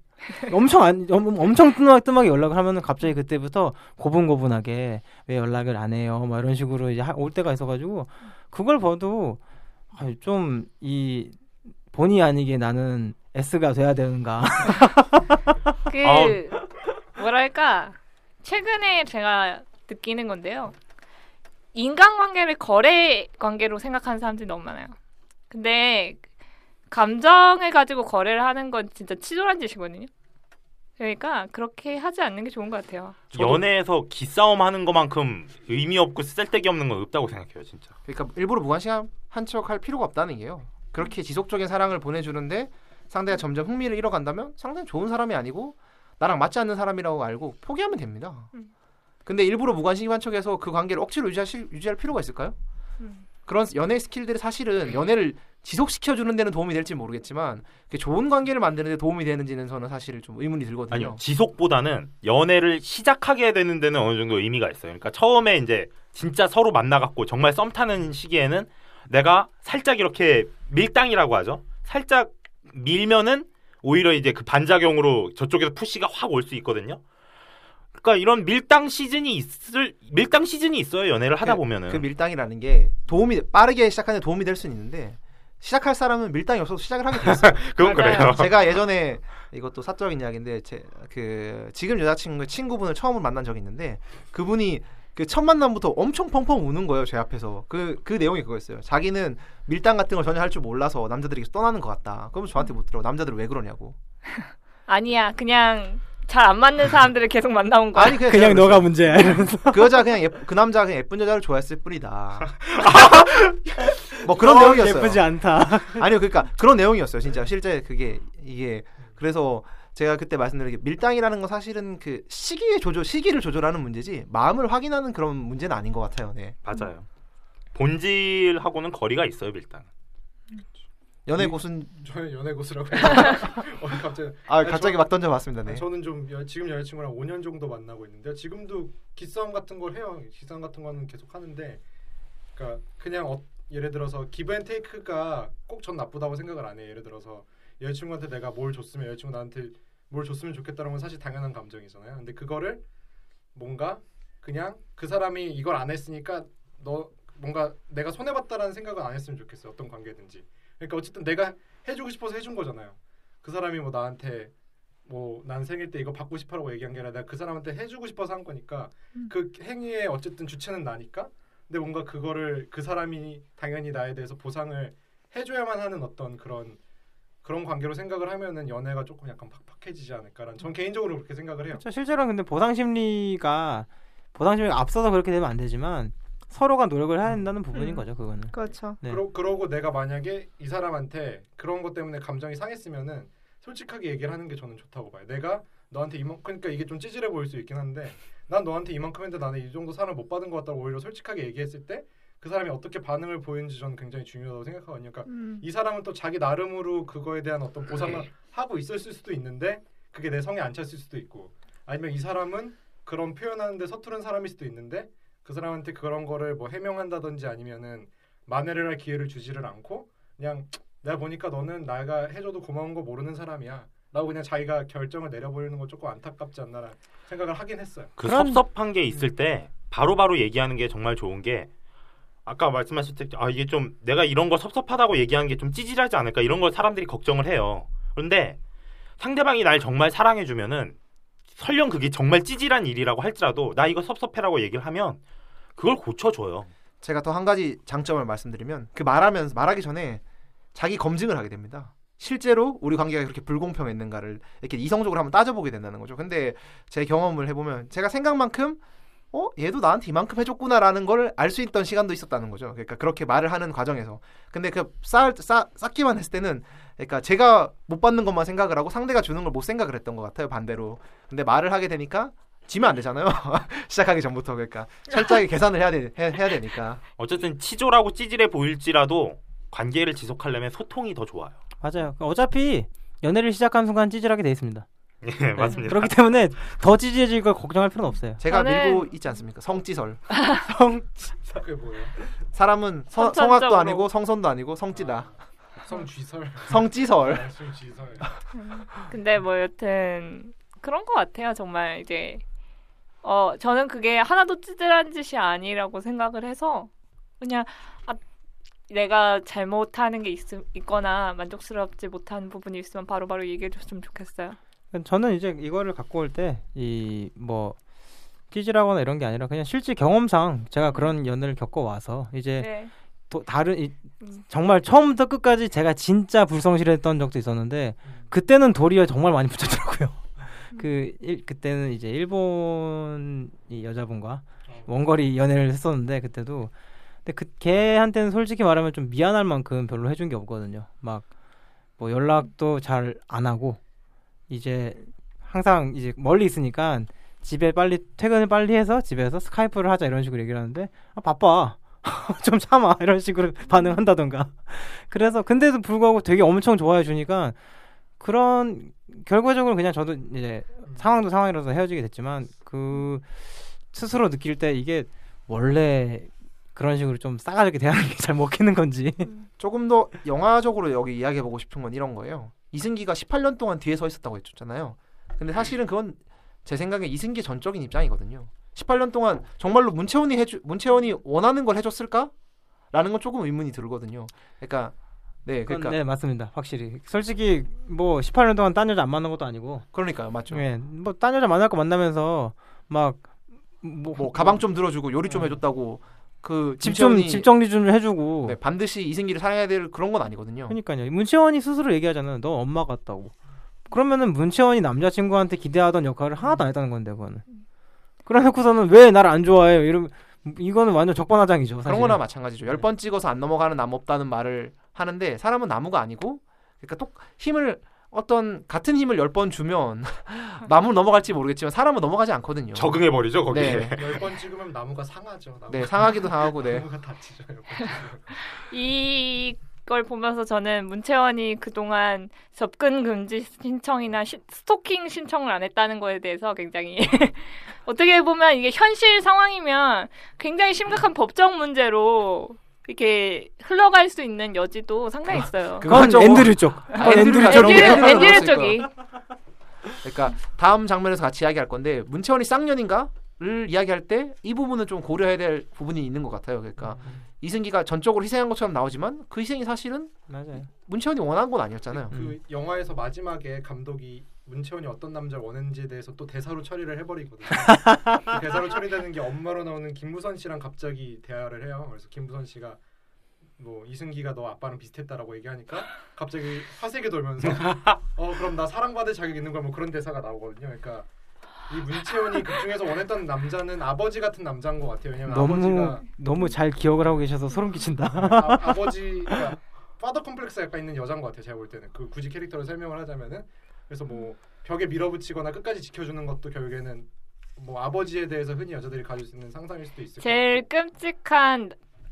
엄청 안 엄- 엄청 뜸하게, 연락을 하면은 갑자기 그때부터 고분고분하게 왜 연락을 안 해요? 막 이런 식으로 이제 하- 올 때가 있어가지고 그걸 봐도 좀 이 본의 아니게 나는 S가 돼야 되는가? 그. 뭐랄까 최근에 제가 느끼는 건데요. 인간관계를 거래 관계로 생각하는 사람들이 너무 많아요. 근데 감정을 가지고 거래를 하는 건 진짜 치졸한 짓이거든요. 그러니까 그렇게 하지 않는 게 좋은 것 같아요. 연애에서 기싸움 하는 것만큼 의미 없고 쓸데기 없는 건 없다고 생각해요, 진짜. 그러니까 일부러 무관심한 척할 필요가 없다는 게요. 그렇게 지속적인 사랑을 보내주는데 상대가 점점 흥미를 잃어간다면 상대는 좋은 사람이 아니고 나랑 맞지 않는 사람이라고 알고 포기하면 됩니다. 음. 근데 일부러 무관심한 척해서 그 관계를 억지로 유지할, 유지할 필요가 있을까요? 음. 그런 연애 스킬들이 사실은 연애를 지속시켜 주는 데는 도움이 될지 모르겠지만 좋은 관계를 만드는 데 도움이 되는지는 저는 사실 좀 의문이 들거든요. 아니요, 지속보다는 연애를 시작하게 되는 데는 어느 정도 의미가 있어요. 그러니까 처음에 이제 진짜 서로 만나 갖고 정말 썸 타는 시기에는 내가 살짝 이렇게 밀당이라고 하죠. 살짝 밀면은 오히려 이제 그 반작용으로 저쪽에서 푸시가 확 올 수 있거든요. 그러니까 이런 밀당 시즌이 있을 밀당 시즌이 있어요. 연애를 하다 보면은 그 밀당이라는 게 도움이 빠르게 시작하는 데 도움이 될 수는 있는데 시작할 사람은 밀당이 없어도 시작을 하게 돼 있어요. 그건 그래요. 제가 예전에 이것도 사적인 이야기인데 제 그 지금 여자친구의 친구분을 처음으로 만난 적이 있는데 그분이 그 첫 만남부터 엄청 펑펑 우는 거예요 제 앞에서 그그 내용이 그거였어요. 자기는 밀당 같은 걸 전혀 할 줄 몰라서 남자들이 떠나는 것 같다. 그러면 저한테 묻더라고 남자들 왜 그러냐고. 아니야, 그냥 잘 안 맞는 사람들을 계속 만나온 거야. 아니 그냥, 그냥 너가 문제야. 그랬어요. 그 여자 그냥 예, 그 남자 그냥 예쁜 여자를 좋아했을 뿐이다. 뭐 그런 어, 내용이었어요. 예쁘지 않다. 아니요, 그러니까 그런 내용이었어요. 진짜 실제 그게 이게 그래서 제가 그때 말씀드린 게 밀당이라는 건 사실은 그 시기의 조절, 시기를 조절하는 문제지 마음을 확인하는 그런 문제는 아닌 것 같아요. 네. 맞아요. 본질하고는 거리가 있어요, 밀당. 연애 이- 고순 저는 연애 고수라고. 어, 갑자기 아 갑자기 저- 막 던져봤습니다. 네. 저는 좀 여, 지금 여자친구랑 5년 정도 만나고 있는데 지금도 기싸움 같은 걸 해요. 기싸움 같은 거는 계속 하는데, 그러니까 그냥 어, 예를 들어서 기브앤테이크가 꼭 전 나쁘다고 생각을 안 해요. 예를 들어서 여자친구한테 내가 뭘 줬으면 여자친구 나한테 뭘 줬으면 좋겠다는 건 사실 당연한 감정이잖아요. 근데 그거를 뭔가 그냥 그 사람이 이걸 안 했으니까 너 뭔가 내가 손해 봤다라는 생각은 안 했으면 좋겠어요. 어떤 관계든지. 그러니까 어쨌든 내가 해주고 싶어서 해준 거잖아요. 그 사람이 뭐 나한테 뭐 난 생일 때 이거 받고 싶어라고 얘기한 게 아니라 내가 그 사람한테 해주고 싶어서 한 거니까 음. 그 행위의 어쨌든 주체는 나니까 근데 뭔가 그거를 그 사람이 당연히 나에 대해서 보상을 해줘야만 하는 어떤 그런 그런 관계로 생각을 하면은 연애가 조금 약간 팍팍해지지 않을까라는 전 개인적으로 그렇게 생각을 해요. 그렇죠. 실제로는 근데 보상 심리가 보상 심리가 앞서서 그렇게 되면 안 되지만 서로가 노력을 해야 된다는 부분인 음. 거죠. 그거는. 그렇죠. 네. 그러, 그러고 내가 만약에 이 사람한테 그런 것 때문에 감정이 상했으면은 솔직하게 얘기를 하는 게 저는 좋다고 봐요. 내가 너한테 이만 그러니까 이게 좀 찌질해 보일 수 있긴 한데 난 너한테 이만큼 했는데 나는 이 정도 사랑 못 받은 것 같다고 오히려 솔직하게 얘기했을 때 그 사람이 어떻게 반응을 보이는지 저는 굉장히 중요하다고 생각하거든요. 그러니까 음. 이 사람은 또 자기 나름으로 그거에 대한 어떤 보상을 하고 있었을 수도 있는데 그게 내 성에 안 찼을 수도 있고 아니면 이 사람은 그런 표현하는데 서투른 사람일 수도 있는데 그 사람한테 그런 거를 뭐 해명한다든지 아니면은 만회를 할 기회를 주지를 않고 그냥 내가 보니까 너는 내가 해줘도 고마운 거 모르는 사람이야. 라고 그냥 자기가 결정을 내려버리는 건 조금 안타깝지 않나라는 생각을 하긴 했어요. 그 그런- 섭섭한 게 있을 때 바로바로 얘기하는 게 정말 좋은 게 아까 말씀하실 때아 이게 좀 내가 이런 거 섭섭하다고 얘기하는 게 좀 찌질하지 않을까 이런 걸 사람들이 걱정을 해요. 그런데 상대방이 날 정말 사랑해 주면은 설령 그게 정말 찌질한 일이라고 할지라도 나 이거 섭섭해라고 얘기를 하면 그걸 고쳐줘요. 제가 더 한 가지 장점을 말씀드리면 그 말하면서 말하기 전에 자기 검증을 하게 됩니다. 실제로 우리 관계가 그렇게 불공평했는가를 이렇게 이성적으로 한번 따져보게 된다는 거죠. 근데 제 경험을 해보면 제가 생각만큼 어 얘도 나한테 이만큼 해줬구나라는 걸 알 수 있던 시간도 있었다는 거죠. 그러니까 그렇게 말을 하는 과정에서 근데 그 쌓, 쌓, 쌓기만 했을 때는 그러니까 제가 못 받는 것만 생각을 하고 상대가 주는 걸 못 생각을 했던 것 같아요 반대로. 근데 말을 하게 되니까 지면 안 되잖아요. 시작하기 전부터 그러니까 철저하게 계산을 해야 돼 해, 해야 되니까. 어쨌든 치졸하고 찌질해 보일지라도 관계를 지속하려면 소통이 더 좋아요. 맞아요. 어차피 연애를 시작한 순간 찌질하게 돼 있습니다. 예, 맞습니다. 그렇기 때문에 더 찌질해질 걸 걱정할 필요는 없어요. 제가 저는- 밀고 있지 않습니까? 성찌설. 성 그게 뭐예요? 사람은 서. 성악도 아니고 성선도 아니고 성찌다. 성쥐설 성찌설. 아, 성쥐설 근데 뭐 여튼 그런 것 같아요. 정말 이제 어 저는 그게 하나도 찌질한 짓이 아니라고 생각을 해서 그냥 아, 내가 잘못하는 게 있, 있거나 만족스럽지 못한 부분이 있으면 바로 바로 얘기해 줬으면 좋겠어요. 저는 이제 이거를 갖고 올 때 이 뭐 찌질하거나 이런 게 아니라 그냥 실제 경험상 제가 그런 연애를 겪어 와서 이제 네. 또 다른 이, 음. 정말 처음부터 끝까지 제가 진짜 불성실했던 적도 있었는데 그때는 도리어 정말 많이 붙였더라고요. 그 일, 그때는 이제 일본 이 여자분과 원거리 연애를 했었는데 그때도 근데 그 걔한테는 솔직히 말하면 좀 미안할 만큼 별로 해준 게 없거든요. 막 뭐 연락도 잘 안 하고 이제 항상 이제 멀리 있으니까 집에 빨리 퇴근을 빨리 해서 집에서 스카이프를 하자 이런 식으로 얘기를 하는데 아 바빠. 좀 참아. 이런 식으로 반응한다던가. 그래서 근데도 불구하고 되게 엄청 좋아해 주니까 그런 결과적으로 그냥 저도 이제 상황도 상황이라서 헤어지게 됐지만 그 스스로 느낄 때 이게 원래 그런 식으로 좀 싸가지게 대하는 게 잘 먹히는 건지 조금 더 영화적으로 여기 이야기해 보고 싶은 건 이런 거예요. 이승기가 18년 동안 뒤에 서 있었다고 했잖아요. 근데 사실은 그건 제 생각에 이승기 전적인 입장이거든요. 18년 동안 정말로 문채원이 해주 문채원이 원하는 걸 해줬을까? 라는 건 조금 의문이 들거든요. 그러니까 네, 그러니까 네 맞습니다. 확실히. 솔직히 뭐 18년 동안 딴 여자 안 만난 것도 아니고. 그러니까요, 맞죠. 예, 뭐딴 여자 만날 거 만나면서 막뭐 뭐 가방 좀 들어주고 요리 좀 해줬다고 그 집좀 문채원이 집 정리 좀 해주고. 네, 반드시 이승기를 사랑해야 될 그런 건 아니거든요. 그러니까요. 문채원이 스스로 얘기하잖아요. 너 엄마 같다고. 그러면은 문채원이 남자친구한테 기대하던 역할을 하나도 안 했다는 건데 그거는. 그래놓고서는 왜 나를 안 좋아해요 이러면 이거는 완전 적반하장이죠 사실 그런 거나 마찬가지죠. 열 번 찍어서 안 넘어가는 나무 없다는 말을 하는데 사람은 나무가 아니고 그러니까 똑 힘을 어떤 같은 힘을 열 번 주면 나무 넘어갈지 모르겠지만 사람은 넘어가지 않거든요. 적응해 버리죠 거기에. 네. 열번 찍으면 나무가 상하죠. 나무가, 네, 상하기도 상하고 네. 나무가 다치죠. 이걸 보면서 저는 문채원이 그동안 접근 금지 신청이나 시- 스토킹 신청을 안 했다는 거에 대해서 굉장히 어떻게 보면 이게 현실 상황이면 굉장히 심각한 법적 문제로 이렇게 흘러갈 수 있는 여지도 상당히 있어요. 그거 그건. 앤드류 쪽 아, 앤드류 쪽이 앤드류- 쪽이 그러니까 다음 장면에서 같이 이야기할 건데 문채원이 쌍년인가를 이야기할 때 이 부분은 좀 고려해야 될 부분이 있는 것 같아요. 그러니까 이승기가 전적으로 희생한 것처럼 나오지만 그 희생이 사실은 맞아요 문채원이 원한 건 아니었잖아요. 그 영화에서 마지막에 감독이 문채원이 어떤 남자를 원했는지에 대해서 또 대사로 처리를 해버리거든요. 그 대사로 처리되는 게 엄마로 나오는 김무선 씨랑 갑자기 대화를 해요. 그래서 김무선 씨가 뭐 이승기가 너 아빠랑 비슷했다라고 얘기하니까 갑자기 화색이 돌면서 어 그럼 나 사랑받을 자격 있는 거야 뭐 그런 대사가 나오거든요. 그러니까 이 문채원이 그 중에서 원했던 남자는 아버지 같은 남자인 것 같아요. 왜냐면 너무 아버지가 너무 잘 기억을 하고 계셔서 소름 끼친다 아, 아버지 그러니까 파더 컴플렉스 약간 있는 여자인 것 같아요. 제가 볼 때는 그 굳이 캐릭터를 설명을 하자면은 그래서 뭐 벽에 밀어붙이거나 끝까지 지켜주는 것도 결국에는 뭐 아버지에 대해서 흔히 여자들이 가질 수 있는 상상일 수도 있을 것 제일 끔찍한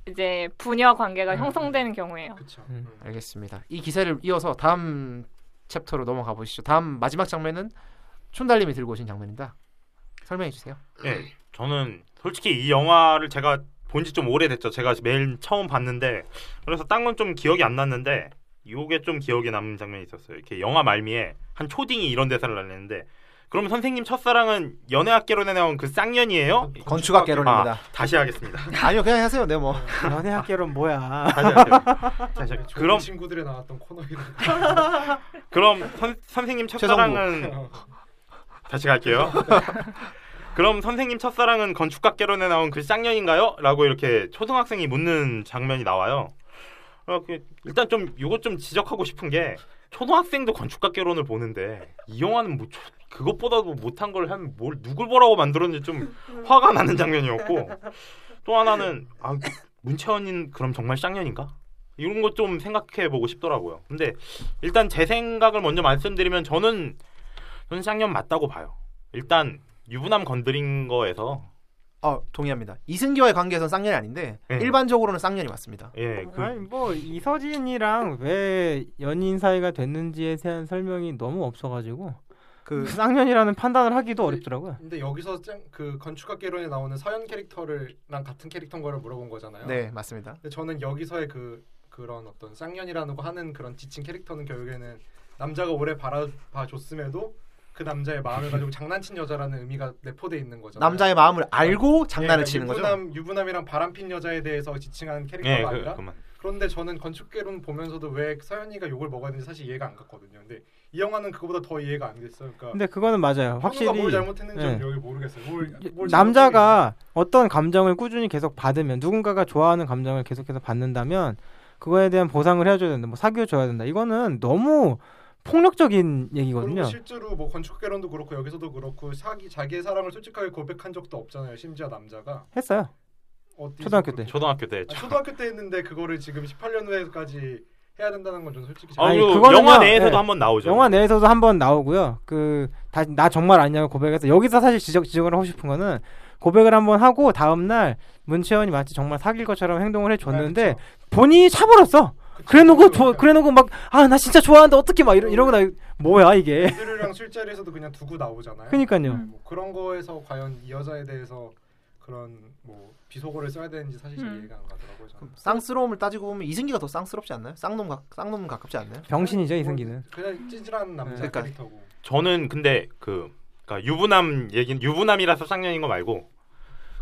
이제 부녀 관계가 음. 형성되는 경우예요. 그렇죠. 음. 알겠습니다. 이 기사를 이어서 다음 챕터로 넘어가 보시죠. 다음 마지막 장면은 촌달님이 들고 오신 장면입니다. 설명해 주세요. 예, 저는 솔직히 이 영화를 제가 본 지 좀 오래됐죠. 제가 매일 처음 봤는데 그래서 딴 건 좀 기억이 안 났는데 요게 좀 기억에 남는 장면이 있었어요. 이렇게 영화 말미에 한 초딩이 이런 대사를 날리는데 그럼 선생님 첫사랑은 연애학개론에 나온 그 쌍년이에요? 건축학개론입니다. 다시 하겠습니다. 아니요, 그냥 하세요. 네, 뭐. 연애 학교는 뭐야? 다시 할게요. 다시 그럼 친구들에 나왔던 코너 이름. 그럼 선, 선생님 첫사랑은 다시 갈게요. 그럼 선생님 첫사랑은 건축학개론에 나온 그 쌍년인가요? 라고 이렇게 초등학생이 묻는 장면이 나와요. 어, 그, 일단 좀 이것 좀 지적하고 싶은 게 초등학생도 건축학개론을 보는데 이 영화는 뭐 초- 그것보다도 못한 걸 한 뭘 누굴 보라고 만들었는지 좀 화가 나는 장면이었고 또 하나는 아 문채원인 그럼 정말 쌍년인가? 이런 것 좀 생각해 보고 싶더라고요. 근데 일단 제 생각을 먼저 말씀드리면 저는 저는 쌍년 맞다고 봐요. 일단 유부남 건드린 거에서 어, 동의합니다. 이승기와의 관계에서는 쌍년이 아닌데 네. 일반적으로는 쌍년이 맞습니다. 예, 그 아니 뭐 이서진이랑 왜 연인 사이가 됐는지에 대한 설명이 너무 없어가지고 그그 쌍년이라는 판단을 하기도 어렵더라고요. 근데 여기서 짱- 그 건축학 개론에 나오는 서연 캐릭터를랑 같은 캐릭터인 거를 물어본 거잖아요. 네, 맞습니다. 근데 저는 여기서의 그 그런 어떤 쌍년이라는 거 하는 그런 지친 캐릭터는 결국에는 남자가 오래 바라봐 줬음에도 그 남자의 마음을 가지고 장난친 여자라는 의미가 내포돼 있는 거잖아요. 남자의 마음을 알고 예, 장난을 그러니까 치는 거죠. 유부남, 유부남이랑 바람핀 여자에 대해서 지칭한 캐릭터가 예, 그, 아니라 그만. 그런데 저는 건축개론 보면서도 왜 서연이가 욕을 먹어야 되는지 사실 이해가 안 갔거든요. 근데 이 영화는 그거보다 더 이해가 안 됐어요. 그러니까 근데 그거는 맞아요. 확실히 뭘 잘못했는지 예. 여기 모르겠어요. 뭘, 뭘 남자가 어떤 감정을 꾸준히 계속 받으면 누군가가 좋아하는 감정을 계속해서 받는다면 그거에 대한 보상을 해줘야 된다. 뭐 사귀어 줘야 된다. 이거는 너무 폭력적인 얘기거든요. 실제로 뭐 건축개론도 그렇고 여기서도 그렇고 사기 자기의 사랑을 솔직하게 고백한 적도 없잖아요. 심지어 남자가 했어요. 어디 초등학교 때. 초등학교 때. 아, 초등학교 때 했는데 그거를 지금 18년 후에까지 해야 된다는 건 저는 솔직히 잘 아, 그거는요, 영화 내에서도 예. 한번 나오죠. 영화 내에서도 한번 나오고요. 그 나 정말 아니냐고 고백해서 여기서 사실 지적 지적을 하고 싶은 거는 고백을 한번 하고 다음 날 문채원이 마치 정말 사귈 것처럼 행동을 해줬는데 네. 본인이 차버렸어. 그래놓고 저, 그래놓고 막 아 나 진짜 좋아한다 어떻게 막 이러, 이러고 나 뭐야 이게. 애들이랑 술자리에서도 그냥 두고 나오잖아요. 그러니까요. 음. 뭐 그런 거에서 과연 이 여자에 대해서 그런 뭐 비속어를 써야 되는지 사실 잘 음. 이해가 안 가더라고요. 저는. 쌍스러움을 따지고 보면 이승기가 더 쌍스럽지 않나요? 쌍놈 가, 쌍놈 가깝지 않나요? 병신이죠 뭐 이승기는. 그냥 찌질한 남자 그러니까. 캐릭터고. 저는 근데 그 그러니까 유부남 얘기 유부남이라서 쌍년인 거 말고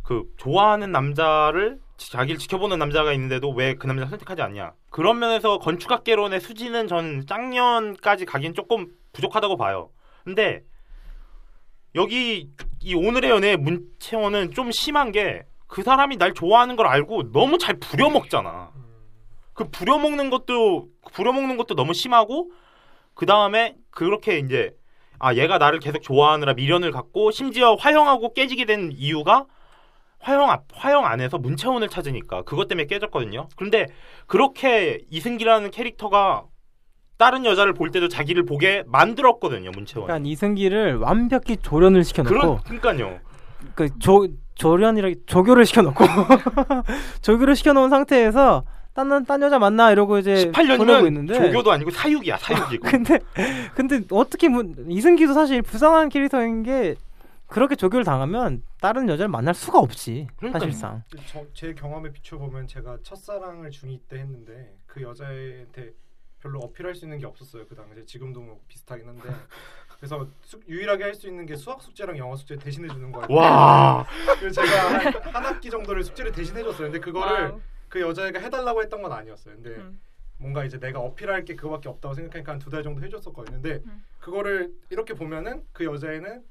그 좋아하는 남자를 지- 자기를 지켜보는 남자가 있는데도 왜 그 남자 를 선택하지 않냐 그런 면에서 건축학개론의 수지는 전 쌍년까지 가긴 조금 부족하다고 봐요. 근데 여기 이 오늘의 연애 문채원은 좀 심한 게 그 사람이 날 좋아하는 걸 알고 너무 잘 부려먹잖아. 음. 그 부려먹는 것도 부려먹는 것도 너무 심하고 그 다음에 그렇게 이제 아 얘가 나를 계속 좋아하느라 미련을 갖고 심지어 화형하고 깨지게 된 이유가 화형 앞 화형 안에서 문채원을 찾으니까 그것 때문에 깨졌거든요. 그런데 그렇게 이승기라는 캐릭터가 다른 여자를 볼 때도 자기를 보게 만들었거든요, 문채원. 그러니까 이승기를 완벽히 조련을 시켜놓고 그런 그러니까요. 그조 조련이라 조교를 시켜놓고 조교를 시켜놓은 상태에서 딴, 딴 여자 만나 이러고 이제 보내고 18년이면 있는데 조교도 아니고 사육이야, 사육이고. 근데 근데 어떻게 문, 이승기도 사실 불쌍한 캐릭터인 게 그렇게 조교를 당하면 다른 여자를 만날 수가 없지 그러니까요. 사실상 저, 제 경험에 비춰보면 제가 첫사랑을 중2 때 했는데 그 여자한테 별로 어필할 수 있는 게 없었어요 그 당시에 지금도 뭐 비슷하긴 한데 그래서 수, 유일하게 할 수 있는 게 수학 숙제랑 영어 숙제 대신해 주는 거예요. 와. 그래서 제가 한, 한 학기 정도를 숙제를 대신해 줬어요. 근데 그거를 와우. 그 여자애가 해달라고 했던 건 아니었어요. 근데 음. 뭔가 이제 내가 어필할 게 그거밖에 없다고 생각하니까 한 두 달 정도 해줬었거든요. 근데 음. 그거를 이렇게 보면은 그 여자애는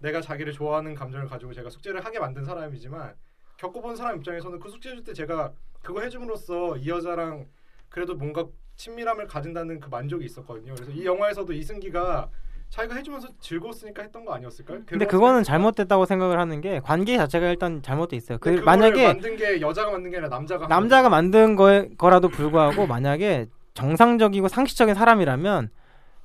내가 자기를 좋아하는 감정을 가지고 제가 숙제를 하게 만든 사람이지만 겪어본 사람 입장에서는 그 숙제 줄 때 제가 그거 해줌으로써 이 여자랑 그래도 뭔가 친밀함을 가진다는 그 만족이 있었거든요. 그래서 이 영화에서도 이승기가 자기가 해주면서 즐거웠으니까 했던 거 아니었을까요? 근데 그거는 잘못됐다고 생각을 하는 게 관계 자체가 일단 잘못돼 있어요 그 만약에 만든 게 여자가 만든 게 아니라 남자가 한 남자가. 만든 거, 거라도 불구하고 만약에 정상적이고 상식적인 사람이라면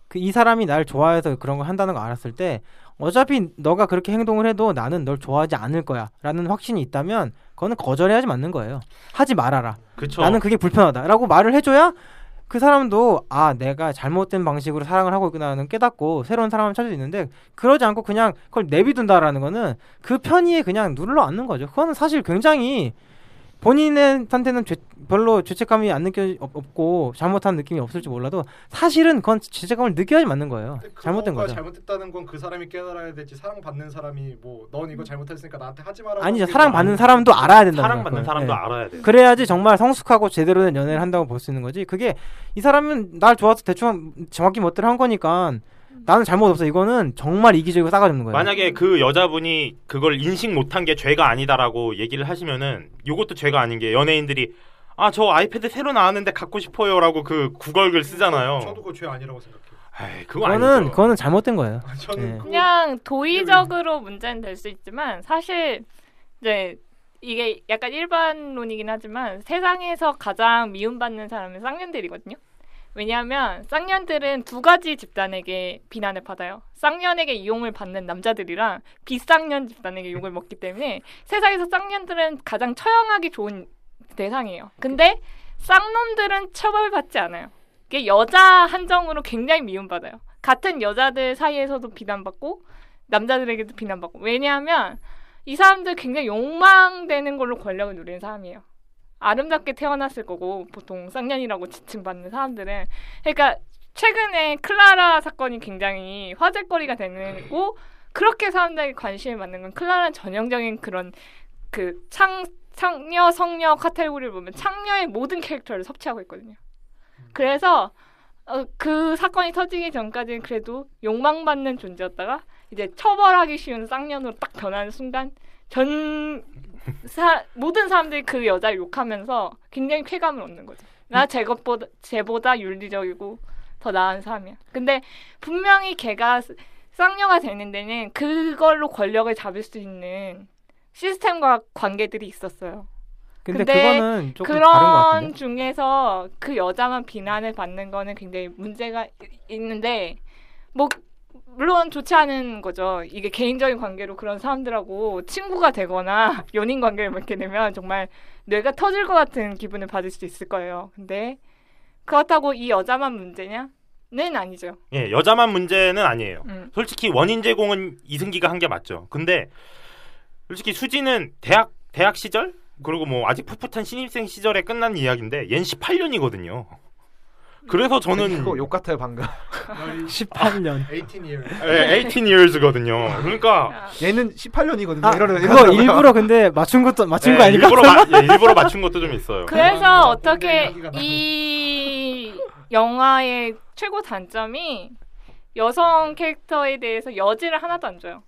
그 이 사람이 날 좋아해서 그런 걸 한다는 거 알았을 때 어차피 너가 그렇게 행동을 해도 나는 널 좋아하지 않을 거야라는 확신이 있다면 그거는 거절해야지 맞는 거예요. 하지 말아라. 그쵸. 나는 그게 불편하다라고 말을 해줘야 그 사람도 아 내가 잘못된 방식으로 사랑을 하고 있구나는 깨닫고 새로운 사람을 찾을 수 있는데 그러지 않고 그냥 그걸 내비둔다라는 거는 그 편의에 그냥 눌러 앉는 거죠. 그거는 사실 굉장히 본인한테는 죄, 별로 죄책감이 안 느껴 없- 없고 잘못한 느낌이 없을지 몰라도 사실은 그건 죄책감을 느껴야지 맞는 거예요. 잘못된 거죠. 잘못됐다는 건 그 사람이 깨달아야 되지 사랑받는 사람이 뭐 넌 이거 잘못했으니까 나한테 하지 마라. 아니죠. 사랑받는 사람도 알아야 된다. 사랑받는 사람도 알아야 돼. 그래야지 정말 성숙하고 제대로 된 연애를 한다고 볼 수 있는 거지. 그게 이 사람은 날 좋아서 대충 정확히 멋대로 한 거니까 나는 잘못 없어. 이거는 정말 이기적이고 싸가지없는 거예요. 만약에 그 여자분이 그걸 인식 못한 게 죄가 아니다라고 얘기를 하시면은 이것도 죄가 아닌 게 연예인들이 아 저 아이패드 새로 나왔는데 갖고 싶어요라고 그 구걸글 쓰잖아요. 저도 그거 죄 아니라고 생각해요. 에이, 그거 그거는 아니죠. 그거는 잘못된 거예요. 저는 네. 그냥 도의적으로 문제는 될 수 있지만 사실 이제 이게 약간 일반론이긴 하지만 세상에서 가장 미움받는 사람은 쌍년들이거든요. 왜냐하면 쌍년들은 두 가지 집단에게 비난을 받아요. 쌍년에게 이용을 받는 남자들이랑 비쌍년 집단에게 욕을 먹기 때문에 세상에서 쌍년들은 가장 처형하기 좋은 대상이에요. 근데 쌍놈들은 처벌받지 않아요. 이게 여자 한정으로 굉장히 미움받아요. 같은 여자들 사이에서도 비난받고 남자들에게도 비난받고 왜냐하면 이 사람들 굉장히 욕망되는 걸로 권력을 누리는 사람이에요. 아름답게 태어났을 거고 보통 쌍년이라고 지칭받는 사람들은 그러니까 최근에 클라라 사건이 굉장히 화제거리가 되고 그렇게 사람들에게 관심을 받는 건 클라라는 전형적인 그런 그 창, 창녀 성녀 카테고리를 보면 창녀의 모든 캐릭터를 섭취하고 있거든요. 그래서 어, 그 사건이 터지기 전까지는 그래도 욕망받는 존재였다가 이제 처벌하기 쉬운 쌍년으로 딱 변하는 순간 전 사, 모든 사람들이 그 여자를 욕하면서 굉장히 쾌감을 얻는 거죠. 나 제것보다 쟤보다 윤리적이고 더 나은 사람이야. 근데 분명히 걔가 쌍녀가 되는 데는 그걸로 권력을 잡을 수 있는 시스템과 관계들이 있었어요. 근데, 근데 그거는 조금 다른 것 그런 같은데. 중에서 그 여자만 비난을 받는 거는 굉장히 문제가 이- 있는데 뭐 물론 좋지 않은 거죠. 이게 개인적인 관계로 그런 사람들하고 친구가 되거나 연인 관계를 맺게 되면 정말 뇌가 터질 것 같은 기분을 받을 수 있을 거예요. 근데 그렇다고 이 여자만 문제냐? 는 아니죠. 예, 여자만 문제는 아니에요. 음. 솔직히 원인 제공은 이승기가 한 게 맞죠. 근데 솔직히 수지는 대학 대학 시절 그리고 뭐 아직 풋풋한 신입생 시절에 끝난 이야기인데 얜 18년이거든요. 그래서 저는 욕 같아요 방금. 18년. 18 year. 예, 18 years거든요. 그러니까 얘는 18년이거든요. 아, 이러는 그거 일부러 근데 맞춘 것도 맞춘 예, 거 아닐까? 일부러, 마, 예, 일부러 맞춘 것도 좀 있어요. 그래서 어, 어떻게 이 영화의 최고 단점이 여성 캐릭터에 대해서 여지를 하나도 안 줘요.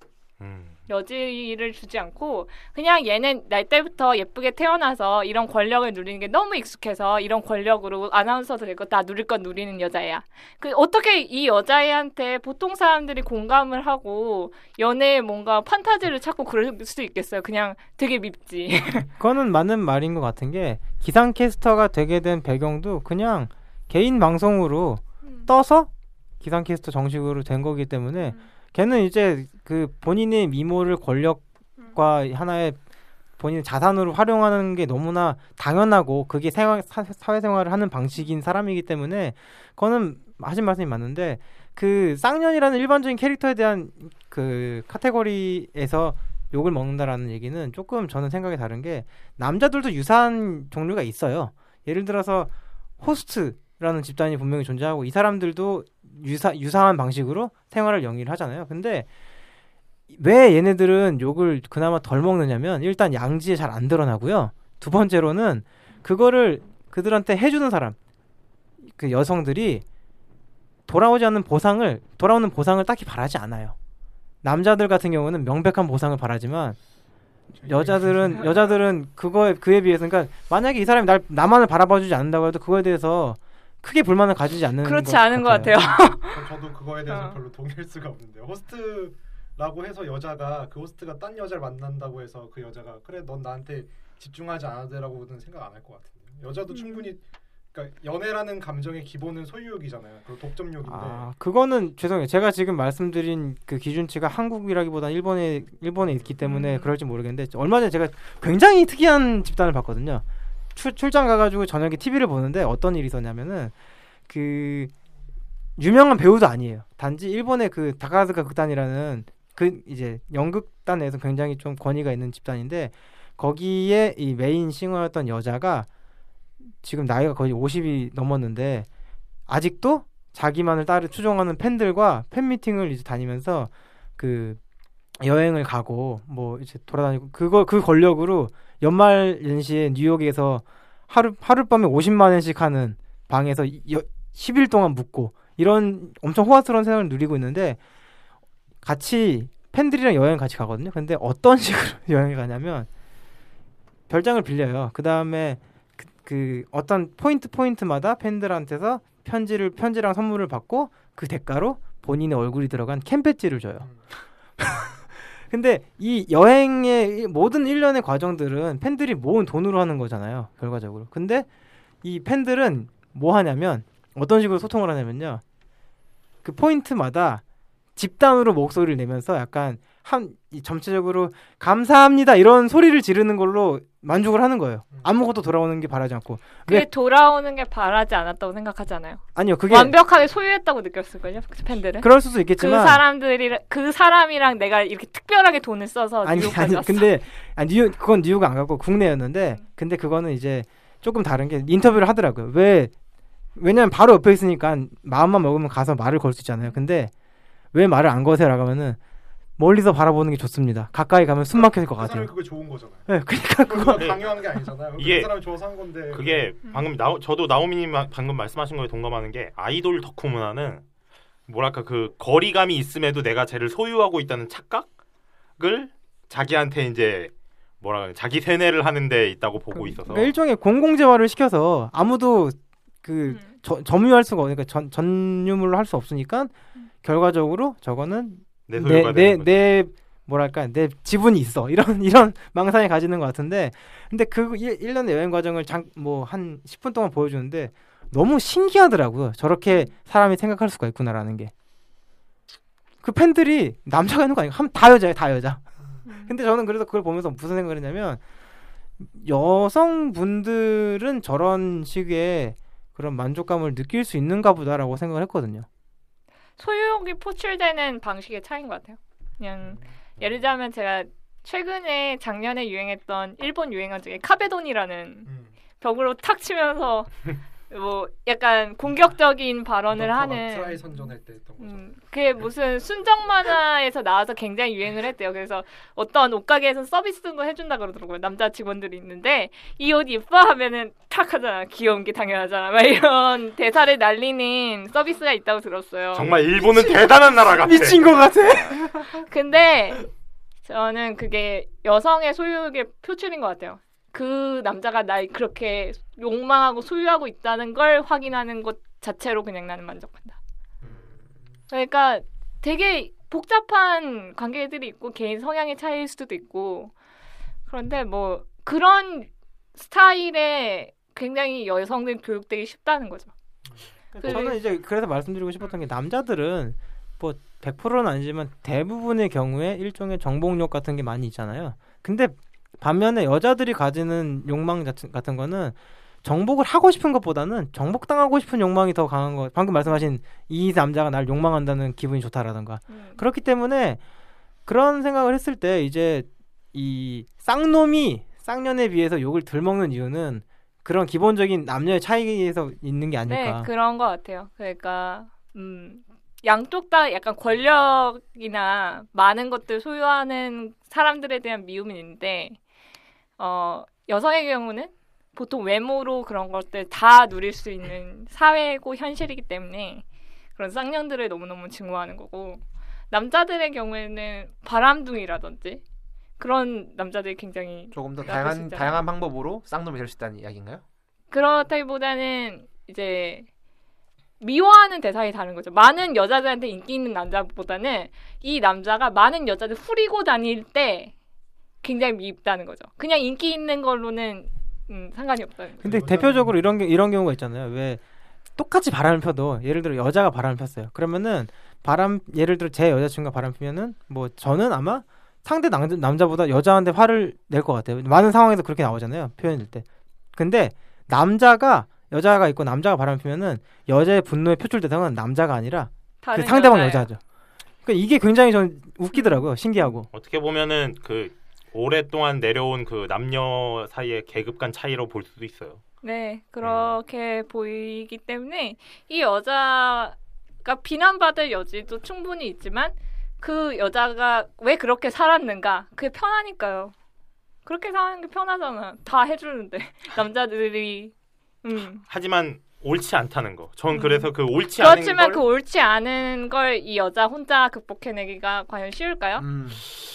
음. 여지를 주지 않고 그냥 얘는 날 때부터 예쁘게 태어나서 이런 권력을 누리는 게 너무 익숙해서 이런 권력으로 아나운서도 되고 다 누릴 건 누리는 여자야. 그 어떻게 이 여자애한테 보통 사람들이 공감을 하고 연애에 뭔가 판타지를 찾고 그럴 수 있겠어요. 그냥 되게 밉지. 그거는 맞는 말인 것 같은 게 기상 캐스터가 되게 된 배경도 그냥 개인 방송으로 떠서 기상 캐스터 정식으로 된 거기 때문에 음. 걔는 이제 그 본인의 미모를 권력과 하나의 본인 자산으로 활용하는 게 너무나 당연하고 그게 생활, 사, 사회생활을 하는 방식인 사람이기 때문에 그거는 하신 말씀이 맞는데 그 쌍년이라는 일반적인 캐릭터에 대한 그 카테고리에서 욕을 먹는다라는 얘기는 조금 저는 생각이 다른 게 남자들도 유사한 종류가 있어요. 예를 들어서 호스트라는 집단이 분명히 존재하고 이 사람들도 유사 유사한 방식으로 생활을 영위를 하잖아요. 근데 왜 얘네들은 욕을 그나마 덜 먹느냐면 일단 양지에 잘 안 드러나고요. 두 번째로는 그거를 그들한테 해주는 사람 그 여성들이 돌아오지 않는 보상을 돌아오는 보상을 딱히 바라지 않아요. 남자들 같은 경우는 명백한 보상을 바라지만 여자들은 여자들은 그거에 그에 비해서 그러니까 만약에 이 사람이 날 나만을 바라봐주지 않는다고 해도 그거에 대해서 크게 불만을 가지지 않는 그렇지 것 않은 것 같아요. 전- 저도 그거에 대해서 어. 별로 동의할 수가 없는데요. 호스트라고 해서 여자가 그 호스트가 딴 여자를 만난다고 해서 그 여자가 그래 넌 나한테 집중하지 않아도 돼라고는 생각 안 할 것 같은데 여자도 음. 충분히 그러니까 연애라는 감정의 기본은 소유욕이잖아요. 그 독점욕인데 아 그거는 죄송해요. 제가 지금 말씀드린 그 기준치가 한국이라기보다 일본에 일본에 있기 때문에 음. 그럴지 모르겠는데 얼마 전에 제가 굉장히 특이한 집단을 봤거든요. 출, 출장 가가지고 저녁에 TV를 보는데 어떤 일이 있었냐면은 그 유명한 배우도 아니에요. 단지 일본의 그 다카라즈카 극단이라는 그 이제 연극단에서 굉장히 좀 권위가 있는 집단인데 거기에 이 메인 싱어였던 여자가 지금 나이가 거의 50이 넘었는데 아직도 자기만을 따르 추종하는 팬들과 팬 미팅을 이제 다니면서 그 여행을 가고 뭐 이제 돌아다니고 그거 그 권력으로 연말 연시에 뉴욕에서 하루 하룻밤에 50만 원씩 하는 방에서 여, 10일 동안 묵고 이런 엄청 호화스러운 생활을 누리고 있는데 같이 팬들이랑 여행 같이 가거든요. 근데 어떤 식으로 여행을 가냐면 별장을 빌려요. 그 다음에 그, 그 어떤 포인트 포인트마다 팬들한테서 편지를 편지랑 선물을 받고 그 대가로 본인의 얼굴이 들어간 캠 배지를 줘요. 근데 이 여행의 이 모든 일련의 과정들은 팬들이 모은 돈으로 하는 거잖아요. 결과적으로. 근데 이 팬들은 뭐 하냐면 어떤 식으로 소통을 하냐면요. 그 포인트마다 집단으로 목소리를 내면서 약간 한이 전체적으로 감사합니다 이런 소리를 지르는 걸로 만족을 하는 거예요. 아무것도 돌아오는 게 바라지 않고. 그게 왜- 돌아오는 게 바라지 않았다고 생각하잖아요. 아니요 그게 완벽하게 소유했다고 느꼈을걸요, 그 팬들은. 그럴 수도 그 있겠지만 사람들이 그 사람이랑 내가 이렇게 특별하게 돈을 써서 아니 아니. 근데 아 뉴욕 그건 뉴욕 안 가고 국내였는데 근데 그거는 이제 조금 다른 게 인터뷰를 하더라고요. 왜 왜냐면 바로 옆에 있으니까 마음만 먹으면 가서 말을 걸 수 있잖아요. 근데 왜 말을 안 거세요 라고 하면은 멀리서 바라보는 게 좋습니다. 가까이 가면 숨 막힐 것그 사람이 같아요. 그게 좋은 거잖아요. 네, 그러니까 그거 그거 강요한 게 아니잖아요. 이게- 그 사람이 좋아서 한 건데 그게 방금 나 저도 나오미님 방금 말씀하신 거에 동감하는 게 아이돌 덕후 문화는 뭐랄까 그 거리감이 있음에도 내가 쟤를 소유하고 있다는 착각을 자기한테 이제 뭐라 그래 자기 세뇌를 하는데 있다고 보고 있어서 그러니까 일종의 공공재화를 시켜서 아무도 그 음. 저- 점유할 수가 없으니까 전, 전유물로 할 수 없으니까 결과적으로 저거는 내내 소유가 내 뭐랄까 내 지분이 있어. 이런 이런 망상이 가지는 것 같은데. 근데 그 1, 일년의 여행 과정을 뭐한 10분 동안 보여주는데 너무 신기하더라고요. 저렇게 사람이 생각할 수가 있구나라는 게. 그 팬들이 남자가 있는 거 아니고 한다 여자예요 다 여자. 음. 근데 저는 그래서 그걸 보면서 무슨 생각을 했냐면 여성분들은 저런 식의 그런 만족감을 느낄 수 있는가 보다라고 생각을 했거든요 소유욕이 표출되는 방식의 차이인 것 같아요. 그냥 예를 들자면 제가 최근에 작년에 유행했던 일본 유행어 중에 壁ドン이라는 음. 벽으로 탁 치면서 뭐 약간 공격적인 발언을 하는 트라이 선전할 때 했던 거죠. 음, 그게 무슨 순정 만화에서 나와서 굉장히 유행을 했대요. 그래서 어떤 옷가게에서 서비스도 해준다 그러더라고요. 남자 직원들이 있는데 이옷 이뻐 하면은 탁 하잖아. 귀여운 게 당연하잖아. 막 이런 대사를 날리는 서비스가 있다고 들었어요. 정말 일본은 대단한 나라 같아. 미친 것 같아 근데 저는 그게 여성의 소유욕의 표출인 것 같아요. 그 남자가 날 그렇게 욕망하고 소유하고 있다는 걸 확인하는 것 자체로 그냥 나는 만족한다. 그러니까 되게 복잡한 관계들이 있고 개인 성향의 차이일 수도 있고 그런데 뭐 그런 스타일에 굉장히 여성들이 교육되기 쉽다는 거죠. 그- 저는 이제 그래서 말씀드리고 싶었던 게 남자들은 뭐 100%는 아니지만 대부분의 경우에 일종의 정복욕 같은 게 많이 있잖아요. 근데 반면에 여자들이 가지는 욕망 같은 거는 정복을 하고 싶은 것보다는 정복당하고 싶은 욕망이 더 강한 거. 방금 말씀하신 이 남자가 날 욕망한다는 기분이 좋다라던가. 음. 그렇기 때문에 그런 생각을 했을 때 이제 이 쌍놈이 쌍년에 비해서 욕을 덜 먹는 이유는 그런 기본적인 남녀의 차이에서 있는 게 아닐까. 네, 그런 것 같아요. 그러니까 음, 양쪽 다 약간 권력이나 많은 것들 소유하는 사람들에 대한 미움이 있는데 어, 여성의 경우는 보통 외모로 그런 것들 다 누릴 수 있는 사회고 현실이기 때문에 그런 쌍년들을 너무너무 증오하는 거고 남자들의 경우에는 바람둥이라든지 그런 남자들이 굉장히 조금 더 다양한. 다양한 방법으로 쌍놈이 될 수 있다는 이야기인가요? 그렇다기보다는 이제 미워하는 대상이 다른 거죠. 많은 여자들한테 인기 있는 남자보다는 이 남자가 많은 여자들 후리고 다닐 때 굉장히 밉다는 거죠. 그냥 인기 있는 걸로는 음, 상관이 없다는 거죠. 근데 대표적으로 이런 게 이런 경우가 있잖아요. 왜 똑같이 바람을 펴도 예를 들어 여자가 바람을 폈어요. 그러면은 바람 예를 들어 제 여자친구가 바람 피면은 뭐 저는 아마 상대 남, 남자보다 여자한테 화를 낼 것 같아요. 많은 상황에서 그렇게 나오잖아요. 표현일 때. 근데 남자가 여자가 있고 남자가 바람 피면은 여자의 분노의 표출 대상은 남자가 아니라 그 상대방 여자예요. 여자죠. 그러니까 이게 굉장히 전 웃기더라고요. 신기하고. 어떻게 보면은 그 오랫동안 내려온 그 남녀 사이의 계급 간 차이로 볼 수도 있어요. 네, 그렇게 보이기 때문에 이 여자가 비난받을 여지도 충분히 있지만 그 여자가 왜 그렇게 살았는가? 그게 편하니까요. 그렇게 사는 게 편하잖아. 다 해주는데 남자들이 음. 하지만 옳지 않다는 거. 전 음. 그래서 그 옳지 않은 그렇지만 걸 그 옳지 않은 걸 이 여자 혼자 극복해내기가 과연 쉬울까요? 음.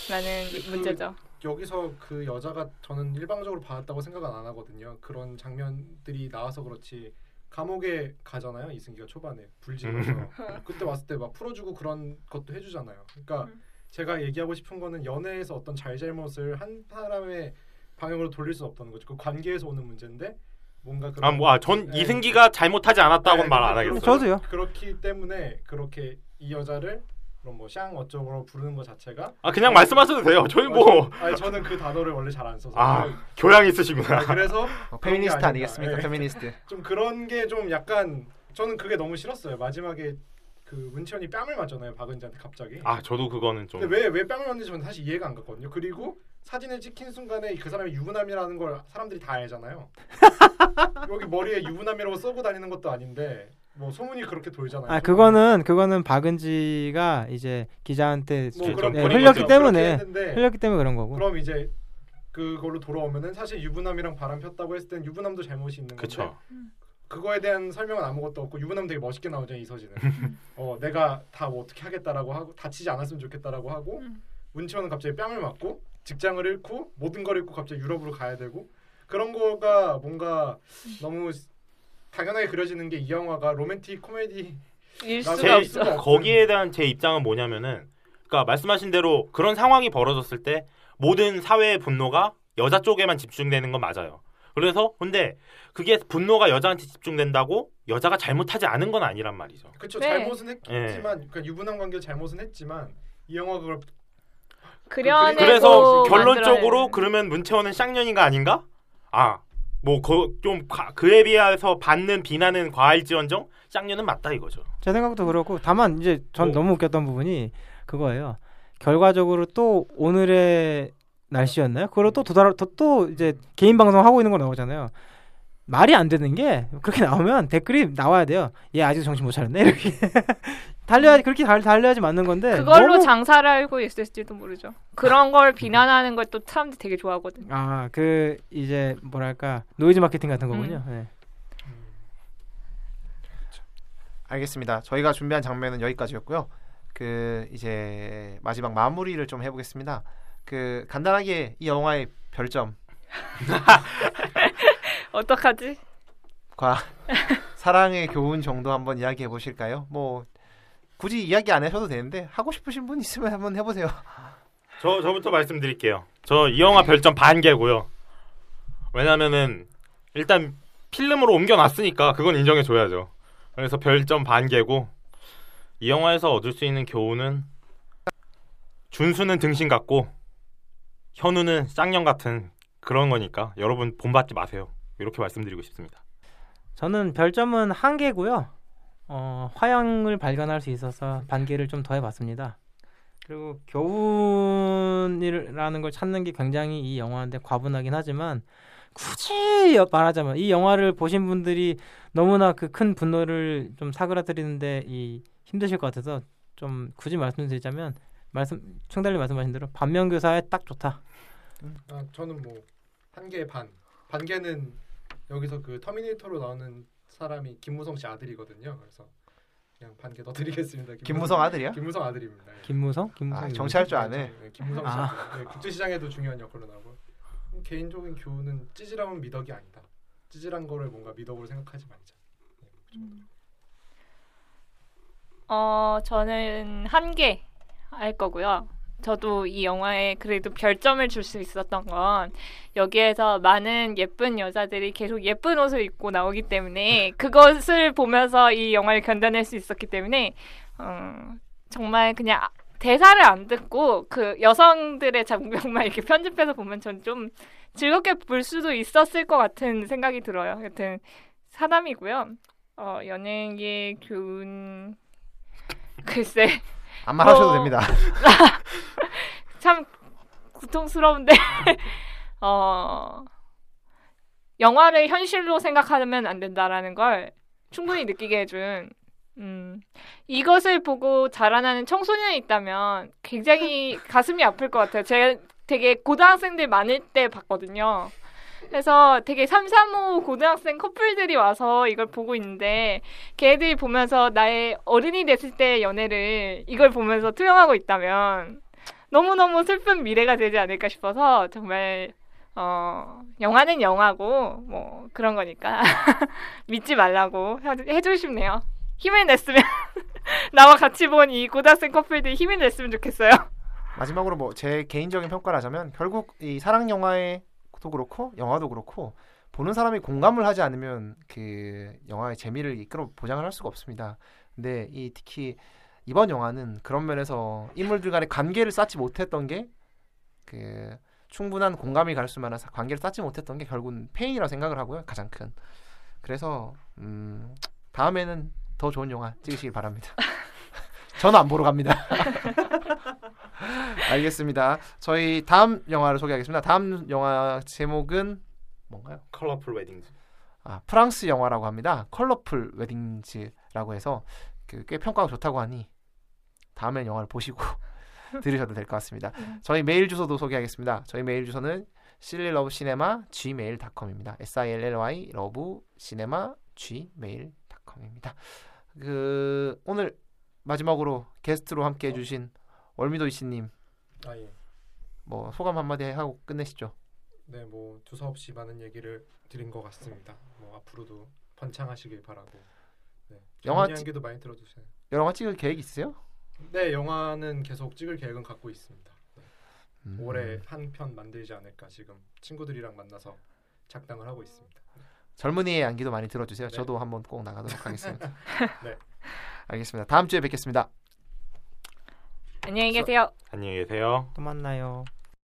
라는 그- 문제죠. 여기서 그 여자가 저는 일방적으로 받았다고 생각은 안 하거든요. 그런 장면들이 나와서 그렇지 감옥에 가잖아요. 이승기가 초반에 불지면서 그때 왔을 때 막 풀어주고 그런 것도 해주잖아요. 그러니까 음. 제가 얘기하고 싶은 거는 연애에서 어떤 잘잘못을 한 사람의 방향으로 돌릴 수 없다는 거죠. 그 관계에서 오는 문제인데 뭔가 그런 아, 뭐, 아, 전 네. 이승기가 잘못하지 않았다고는 네, 말안 그렇- 하겠어요. 저도요. 그렇기 때문에 그렇게 이 여자를 그럼 뭐 썅 어쩌고 부르는 것 자체가 아, 그냥 말씀하셔도 돼요. 저희 뭐 아, 저, 아니 저는 그 단어를 원래 잘 안 써서 아, 그- 교양 아, 있으시구나. 그래서 어, 페미니스트 아니겠습니까? 아닌가. 예. 페미니스트. 좀 그런 게 좀 약간 저는 그게 너무 싫었어요. 마지막에 그 문채원이 뺨을 맞잖아요. 박은지한테 갑자기. 아, 저도 그거는 좀 근데 왜왜 뺨을 맞는지 저는 사실 이해가 안 갔거든요. 그리고 사진을 찍힌 순간에 그 사람이 유부남이라는 걸 사람들이 다 알잖아요. 여기 머리에 유부남이라고 쓰고 다니는 것도 아닌데 뭐 소문이 그렇게 돌잖아요. 아 그거는 그거는 박은지가 이제 기자한테 뭐좀 그런 네, 흘렸기. 때문에 흘렸기 때문에 그런 거고. 그럼 이제 그걸로 돌아오면은 사실 유부남이랑 바람 폈다고 했을 땐 유부남도 잘못이 있는 건데 그쵸. 그거에 대한 설명은 아무것도 없고 유부남 되게 멋있게 나오잖아요 이서진은 어 내가 다 뭐 어떻게 하겠다라고 하고 다치지 않았으면 좋겠다라고 하고 음. 문치원은 갑자기 뺨을 맞고 직장을 잃고 모든 걸 잃고 갑자기 유럽으로 가야 되고 그런 거가 뭔가 너무 당연하게 그려지는 게 이 영화가 로맨틱 코미디 일나 수가 없어. 거기에 대한 제 입장은 뭐냐면은 그러니까 말씀하신 대로 그런 상황이 벌어졌을 때 모든 사회의 분노가 여자 쪽에만 집중되는 건 맞아요. 그래서 근데 그게 분노가 여자한테 집중된다고 여자가 잘못하지 않은 건 아니란 말이죠. 그쵸 네. 잘못은 했지만 그러니까 유부남 관계 잘못은 했지만 이 영화 그걸 그려내고 그래서 만들어내는. 결론적으로 그러면 문채원은 쌍년인가 아닌가? 아, 뭐좀 그에 비해서 받는 비난은 과할지언정 쌍년은 맞다 이거죠. 제 생각도 그렇고 다만 이제 전 뭐. 너무 웃겼던 부분이 그거예요. 결과적으로 또 오늘의 날씨였나요? 그걸 또 도달 또, 또 이제 개인 방송 하고 있는 거 나오잖아요. 말이 안 되는 게 그렇게 나오면 댓글이 나와야 돼요. 얘 아직 정신 못 차렸네 이렇게 달려야지 그렇게 달, 달려야지 맞는 건데 그걸로 너무- 장사를 알고 있을지도 모르죠. 그런 걸 비난하는 걸 또 사람들이 되게 좋아하거든요. 아, 그 이제 뭐랄까 노이즈 마케팅 같은 거군요. 네. 알겠습니다. 저희가 준비한 장면은 여기까지였고요. 그 이제 마지막 마무리를 좀 해보겠습니다. 그 간단하게 이 영화의 별점 어떡하지? 과 사랑의 교훈 정도 한번 이야기해 보실까요? 뭐 굳이 이야기 안 하셔도 되는데 하고 싶으신 분 있으면 한번 해보세요. 저 저부터 말씀드릴게요. 저 이 영화 별점 반 개고요. 왜냐면은 일단 필름으로 옮겨놨으니까 그건 인정해 줘야죠. 그래서 별점 반 개고 이 영화에서 얻을 수 있는 교훈은 준수는 등신 같고 현우는 쌍년 같은 그런 거니까 여러분 본받지 마세요. 이렇게 말씀드리고 싶습니다. 저는 별점은 한 개고요. 어, 화양을 발견할 수 있어서 반개를 좀 더해봤습니다. 그리고 교훈이라는 걸 찾는 게 굉장히 이 영화인데 과분하긴 하지만 굳이 말하자면 이 영화를 보신 분들이 너무나 그 큰 분노를 좀 사그라뜨리는데 이 힘드실 것 같아서 좀 굳이 말씀드리자면 말씀 충달리 말씀하신 대로 반면교사에 딱 좋다. 아, 저는 뭐 한 개 반. 반 개는 여기서 그 터미네이터로 나오는 사람이 김무성 씨 아들이거든요. 그래서 그냥 반개 더 드리겠습니다. 김무성 아들이야? 김무성 아들입니다. 예. 김무성? 김무성 아, 정치할 줄 아네. 네, 김무성 씨. 아. 네, 국제시장에도 중요한 역할로 나오고 음, 개인적인 교훈은 찌질함은 미덕이 아니다. 찌질한 거를 뭔가 미덕으로 생각하지 말자. 네, 그 정도. 어, 저는 한 개 할 거고요. 저도 이 영화에 그래도 별점을 줄 수 있었던 건 여기에서 많은 예쁜 여자들이 계속 예쁜 옷을 입고 나오기 때문에 그것을 보면서 이 영화를 견뎌낼 수 있었기 때문에 어, 정말 그냥 아- 대사를 안 듣고 그 여성들의 장면만 이렇게 편집해서 보면 전 좀 즐겁게 볼 수도 있었을 것 같은 생각이 들어요. 여튼 사담이고요. 어, 연예계 교훈 글쎄 안 말하셔도 어. 됩니다. 참 고통스러운데 어 영화를 현실로 생각하면 안 된다라는 걸 충분히 느끼게 해준 음 이것을 보고 자라나는 청소년이 있다면 굉장히 가슴이 아플 것 같아요. 제가 되게 고등학생들 많을 때 봤거든요. 그래서 되게 삼삼오오 고등학생 커플들이 와서 이걸 보고 있는데 걔들이 보면서 나의 어른이 됐을 때 연애를 이걸 보면서 투영하고 있다면 너무너무 슬픈 미래가 되지 않을까 싶어서 정말 어 영화는 영화고 뭐 그런 거니까 믿지 말라고 해- 해주고 싶네요. 힘을 냈으면 나와 같이 본 이 고등학생 커플들이 힘을 냈으면 좋겠어요. 마지막으로 뭐 제 개인적인 평가를 하자면 결국 이 사랑 영화 에도 그렇고 영화도 그렇고 보는 사람이 공감을 하지 않으면 그 영화의 재미를 이끌어 보장을 할 수가 없습니다. 근데 이 특히 이번 영화는 그런 면에서 인물들 간의 관계를 쌓지 못했던 게 그 충분한 공감이 갈 수만한 사- 관계를 쌓지 못했던 게 결국은 페인이라고 생각을 하고요. 가장 큰. 그래서 음, 다음에는 더 좋은 영화 찍으시길 바랍니다. 저는 안 보러 갑니다. 알겠습니다. 저희 다음 영화를 소개하겠습니다. 다음 영화 제목은 뭔가요? 컬러풀 웨딩즈. 아, 프랑스 영화라고 합니다. 컬러풀 웨딩즈라고 해서 그 꽤 평가가 좋다고 하니 다음에 영화를 보시고 들으셔도 될 것 같습니다. 저희 메일 주소도 소개하겠습니다. 저희 메일 주소는 sillylovecinema gmail.com입니다. s i l l y love cinema gmail.com입니다. 그 오늘 마지막으로 게스트로 함께 해주신 월미도 이씨님 아 예. 뭐 소감 한마디 하고 끝내시죠. 네, 뭐 두서 없이 많은 얘기를 드린 것 같습니다. 뭐 앞으로도 번창하시길 바라고. 네. 영화 얘기도 많이 들어주세요. 영화 찍을 계획 있으세요? 네, 영화는 계속 찍을 계획은 갖고 있습니다. 네. 음. 올해 한 편 만들지 않을까 지금 친구들이랑 만나서 작당을 하고 있습니다. 젊은이의 양기도 많이 들어주세요. 네. 저도 한번 꼭 나가도록 하겠습니다. 네. 알겠습니다. 다음 주에 뵙겠습니다. 안녕히 계세요. 안녕히 계세요. 또 만나요.